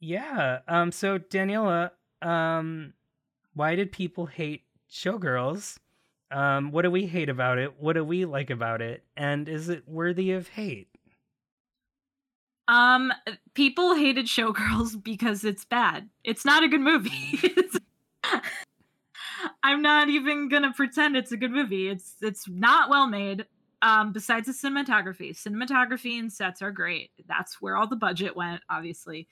yeah. Um, so Daniela, um, why did people hate Showgirls? Um, what do we hate about it? What do we like about it? And is it worthy of hate? um, people hated Showgirls because it's bad. It's not a good movie. I'm not even gonna pretend it's a good movie. It's it's not well made. Um, besides the cinematography, cinematography and sets are great. That's where all the budget went, obviously.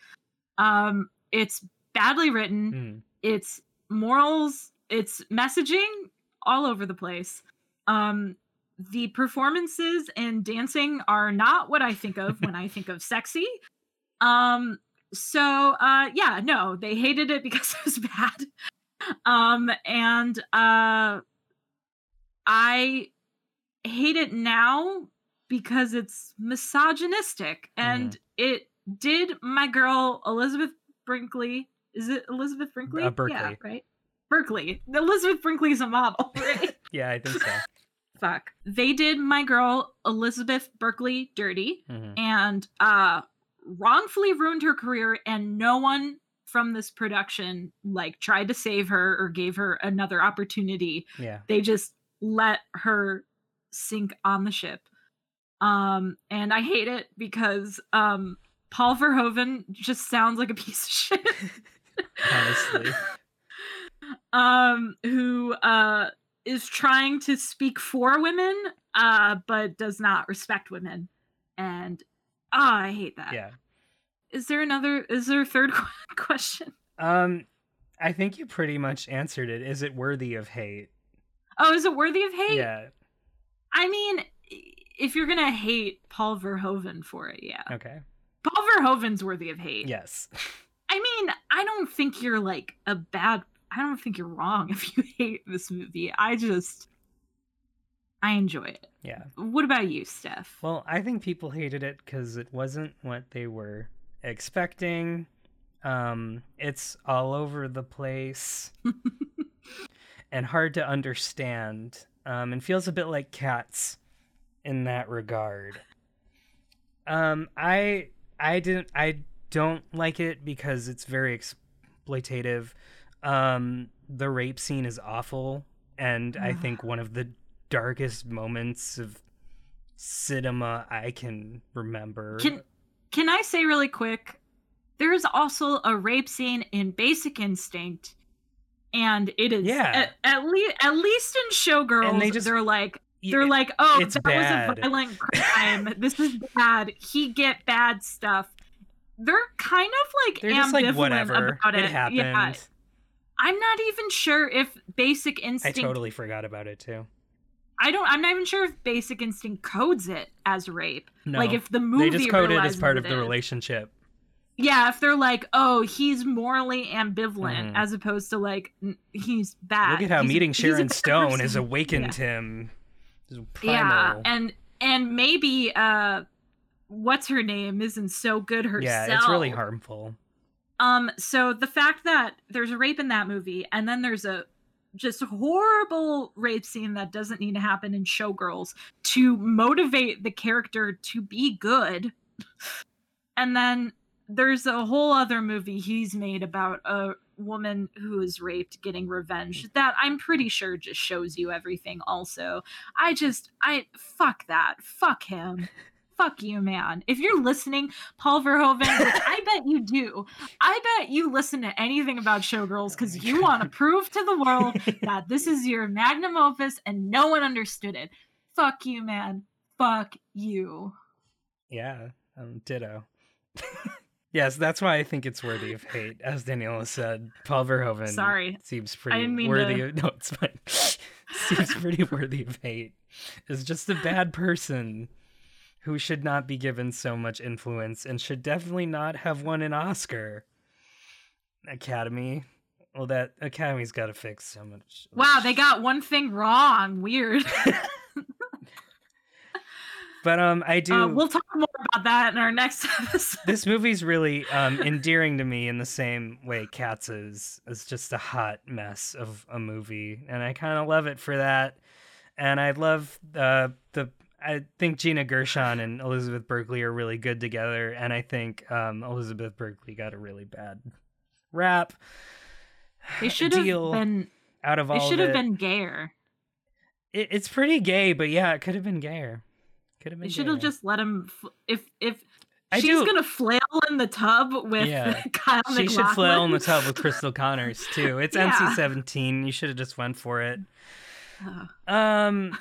Um, it's badly written. Mm. it's morals it's messaging all over the place um the performances and dancing are not what i think of when i think of sexy um so uh yeah no they hated it because it was bad um and uh i hate it now because it's misogynistic and it did my girl elizabeth brinkley is it elizabeth brinkley Uh, Berkley. yeah right berkley elizabeth brinkley is a model right Yeah, I think so. fuck they did my girl elizabeth berkley dirty Mhm. and uh wrongfully ruined her career and no one from this production like tried to save her or gave her another opportunity Yeah. they just let her sink on the ship um and i hate it because um paul verhoeven just sounds like a piece of shit Honestly. um who uh is trying to speak for women uh but does not respect women and ah i hate that Yeah. is there another is there a third question Um, I think you pretty much answered it. Is it worthy of hate? Oh, is it worthy of hate? Yeah. I mean, if you're gonna hate Paul Verhoeven for it, yeah. Okay. Paul Verhoeven's worthy of hate. Yes. I mean, I don't think you're like a bad. I don't think you're wrong if you hate this movie. I just, I enjoy it. Yeah. What about you, Steph? Well, I think people hated it because it wasn't what they were expecting. Um, it's all over the place and hard to understand. Um, and feels a bit like cats in that regard. Um, I I didn't I don't like it because it's very exploitative. Um, the rape scene is awful, and I think one of the darkest moments of cinema I can remember. Can Can I say really quick? There is also a rape scene in Basic Instinct, and it is Yeah. at, at least at least in Showgirls, And they just- they're like They're like, oh, that was a violent crime. this is bad. He get bad stuff. They're kind of like they're just like ambivalent whatever. about it. It happened. Yeah. I'm not even sure if Basic Instinct. I totally forgot about it too. I don't. I'm not even sure if Basic Instinct codes it as rape. No, like if the movie they just code it as part of the is. relationship. Yeah, if they're like, oh, he's morally ambivalent, Mhm. as opposed to like he's bad. Look at how He's meeting Sharon bad Stone has person. awakened him. Yeah, and and maybe uh, what's her name isn't so good herself. yeah, it's really harmful. Um, so the fact that there's a rape in that movie, and then there's a just horrible rape scene that doesn't need to happen in Showgirls to motivate the character to be good, and then there's a whole other movie he's made about a woman who is raped getting revenge that I'm pretty sure just shows you everything also. I just I fuck that. Fuck him. Fuck you, man. If you're listening, Paul Verhoeven, which I bet you do, I bet you listen to anything about Showgirls because you want to prove to the world that this is your magnum opus and no one understood it. Fuck you, man. Fuck you. Yeah, um, ditto. yes, that's why I think it's worthy of hate. As Daniela said, Paul Verhoeven Sorry. seems pretty worthy to- of no, it's fine. seems pretty worthy of hate. Is just a bad person who should not be given so much influence and should definitely not have won an Oscar. Academy. Well, that Academy's got to fix so much. Wow, they got one thing wrong. Weird. But um, I do. Uh, we'll talk more about that in our next episode. this movie's really um endearing to me in the same way Cats is. It's just a hot mess of a movie, and I kind of love it for that. And I love uh, the. I think Gina Gershon and Elizabeth Berkley are really good together, and I think um, Elizabeth Berkley got a really bad rap. They should have been. out of They all should have been gayer. It, it's pretty gay, but yeah, it could have been gayer. Could have been. They should have just let him. F- if if I she's do- gonna flail in the tub with Yeah. Kyle She MacLachlan. should flail in the tub with Cristal Connors too. It's Yeah. NC seventeen. You should have just went for it. Ugh. Um,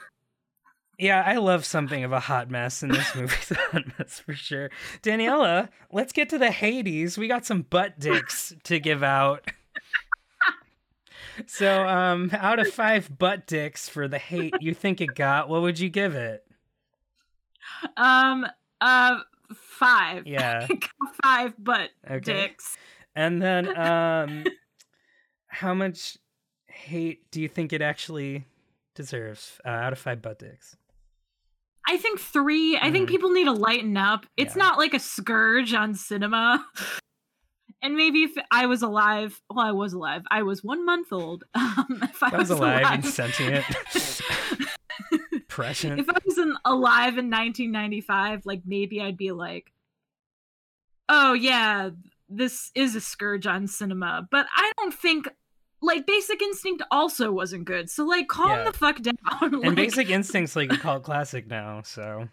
yeah, I love something of a hot mess, in this a hot mess for sure. Daniela, let's get to the Hades. We got some butt dicks to give out. So, um, out of five butt dicks for the hate you think it got, what would you give it? Um. Uh. Five. Yeah. five butt Okay. dicks. And then, um, how much hate do you think it actually deserves uh, out of five butt dicks? I think three. I think Mhm. people need to lighten up. It's Yeah. not like a scourge on cinema. And maybe if I was alive, well, I was alive. I was one month old. Um, if I, I was alive and sentient. Prescient. if I was in, alive in 1995, like maybe I'd be like, "Oh yeah, this is a scourge on cinema." But I don't think like Basic Instinct also wasn't good. So like, calm Yeah. the fuck down. and Basic Instinct's like a cult classic now, so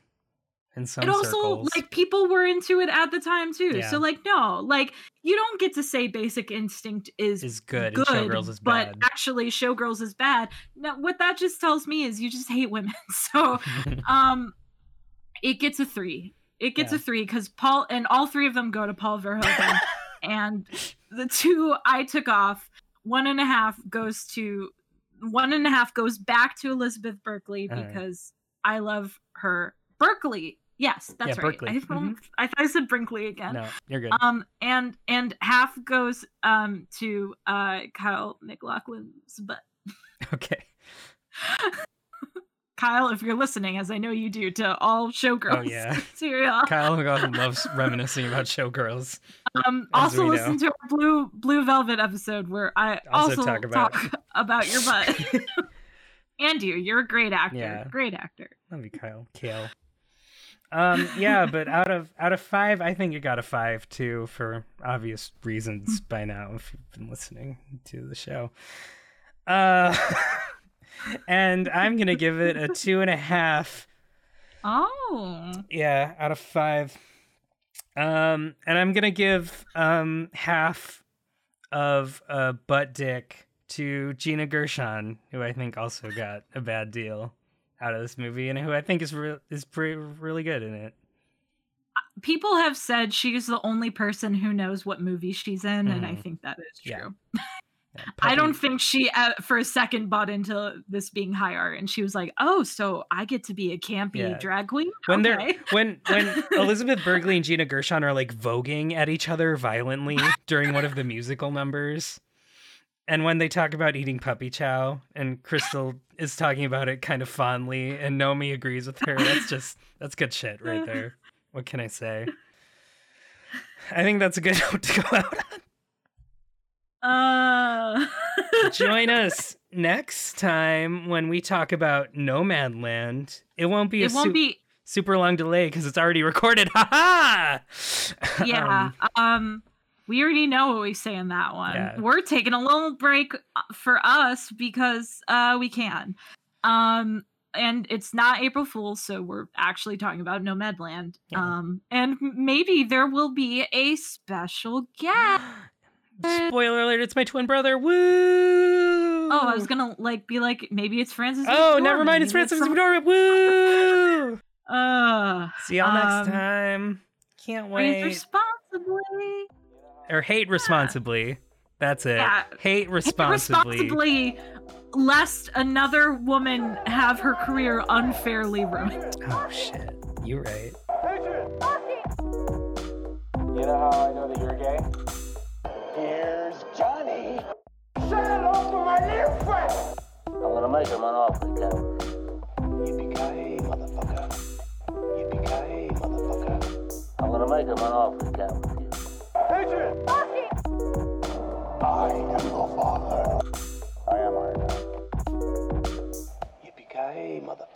in some it also circles. like people were into it at the time too. Yeah. So like, no, like you don't get to say Basic Instinct is is good, and Showgirls is but bad. actually Showgirls is bad. Now, what that just tells me is you just hate women. So um it gets a three it gets Yeah. a three because paul and all three of them go to paul verhoeven and the two i took off one and a half goes to one and a half goes back to Elizabeth Berkley All right. because I love her. Berkley. Yes, that's Yeah, right. Berkley. I, Mhm. I thought I said Brinkley again. No, you're good. Um, and and half goes um to uh Kyle MacLachlan's butt. okay. Kyle, if you're listening, as I know you do, to all showgirls Oh, yeah. material. Kyle McLaughlin loves reminiscing about showgirls. Um, also listen to our blue blue velvet episode where I Also also, talk about- talk about your butt. and you, you're a great actor. Yeah. Great actor. Love you, Kyle. Kale. Um, yeah, but out of out of five, I think you got a five too, for obvious reasons by now, if you've been listening to the show. Uh, and I'm gonna give it a two and a half. Oh. Yeah, out of five. Um, and I'm gonna give um half of a butt dick to Gina Gershon, who I think also got a bad deal out of this movie, and who I think is re- is pretty really good in it. People have said she's the only person who knows what movie she's in, and I Mhm. think that is true. Yeah. Yeah, I don't think she uh, for a second bought into this being high art, and she was like, "Oh, so I get to be a campy Yeah. drag queen?" when okay. they're when when Elizabeth Berkley and Gina Gershon are like voguing at each other violently during one of the musical numbers. And when they talk about eating puppy chow and Cristal is talking about it kind of fondly and Nomi agrees with her, that's just that's good shit right there. What can I say? I think that's a good note to go out Uh, on. Join us next time when we talk about Nomadland. It won't be a it won't su- be. super long delay because it's already recorded. Ha ha! Yeah. Um, Um, we already know what we say in that one. Yeah. We're taking a little break uh, for us because uh we can. Um, and it's not April Fool's, so we're actually talking about Nomadland. Yeah. Um, and maybe there will be a special guest. Spoiler alert, it's my twin brother. Woo! Oh, I was gonna like be like maybe it's Frances. Oh, McDormand, never mind, it's maybe Frances some- McDormand. Woo! Uh, See y'all next Um, time. Can't wait. responsibly. Or hate responsibly. That's it. Yeah. Hate Hate responsibly. responsibly, lest another woman have her career unfairly ruined. Oh shit. You're right. You know how I know that you're gay? Here's Johnny. Say hello to my little friend. I'm gonna make him an offer, Captain. Yippee-ki-yay, motherfucker. Yippee-ki-yay, motherfucker. I'm gonna make him an offer, I am the father. I am Iron Man. became mother...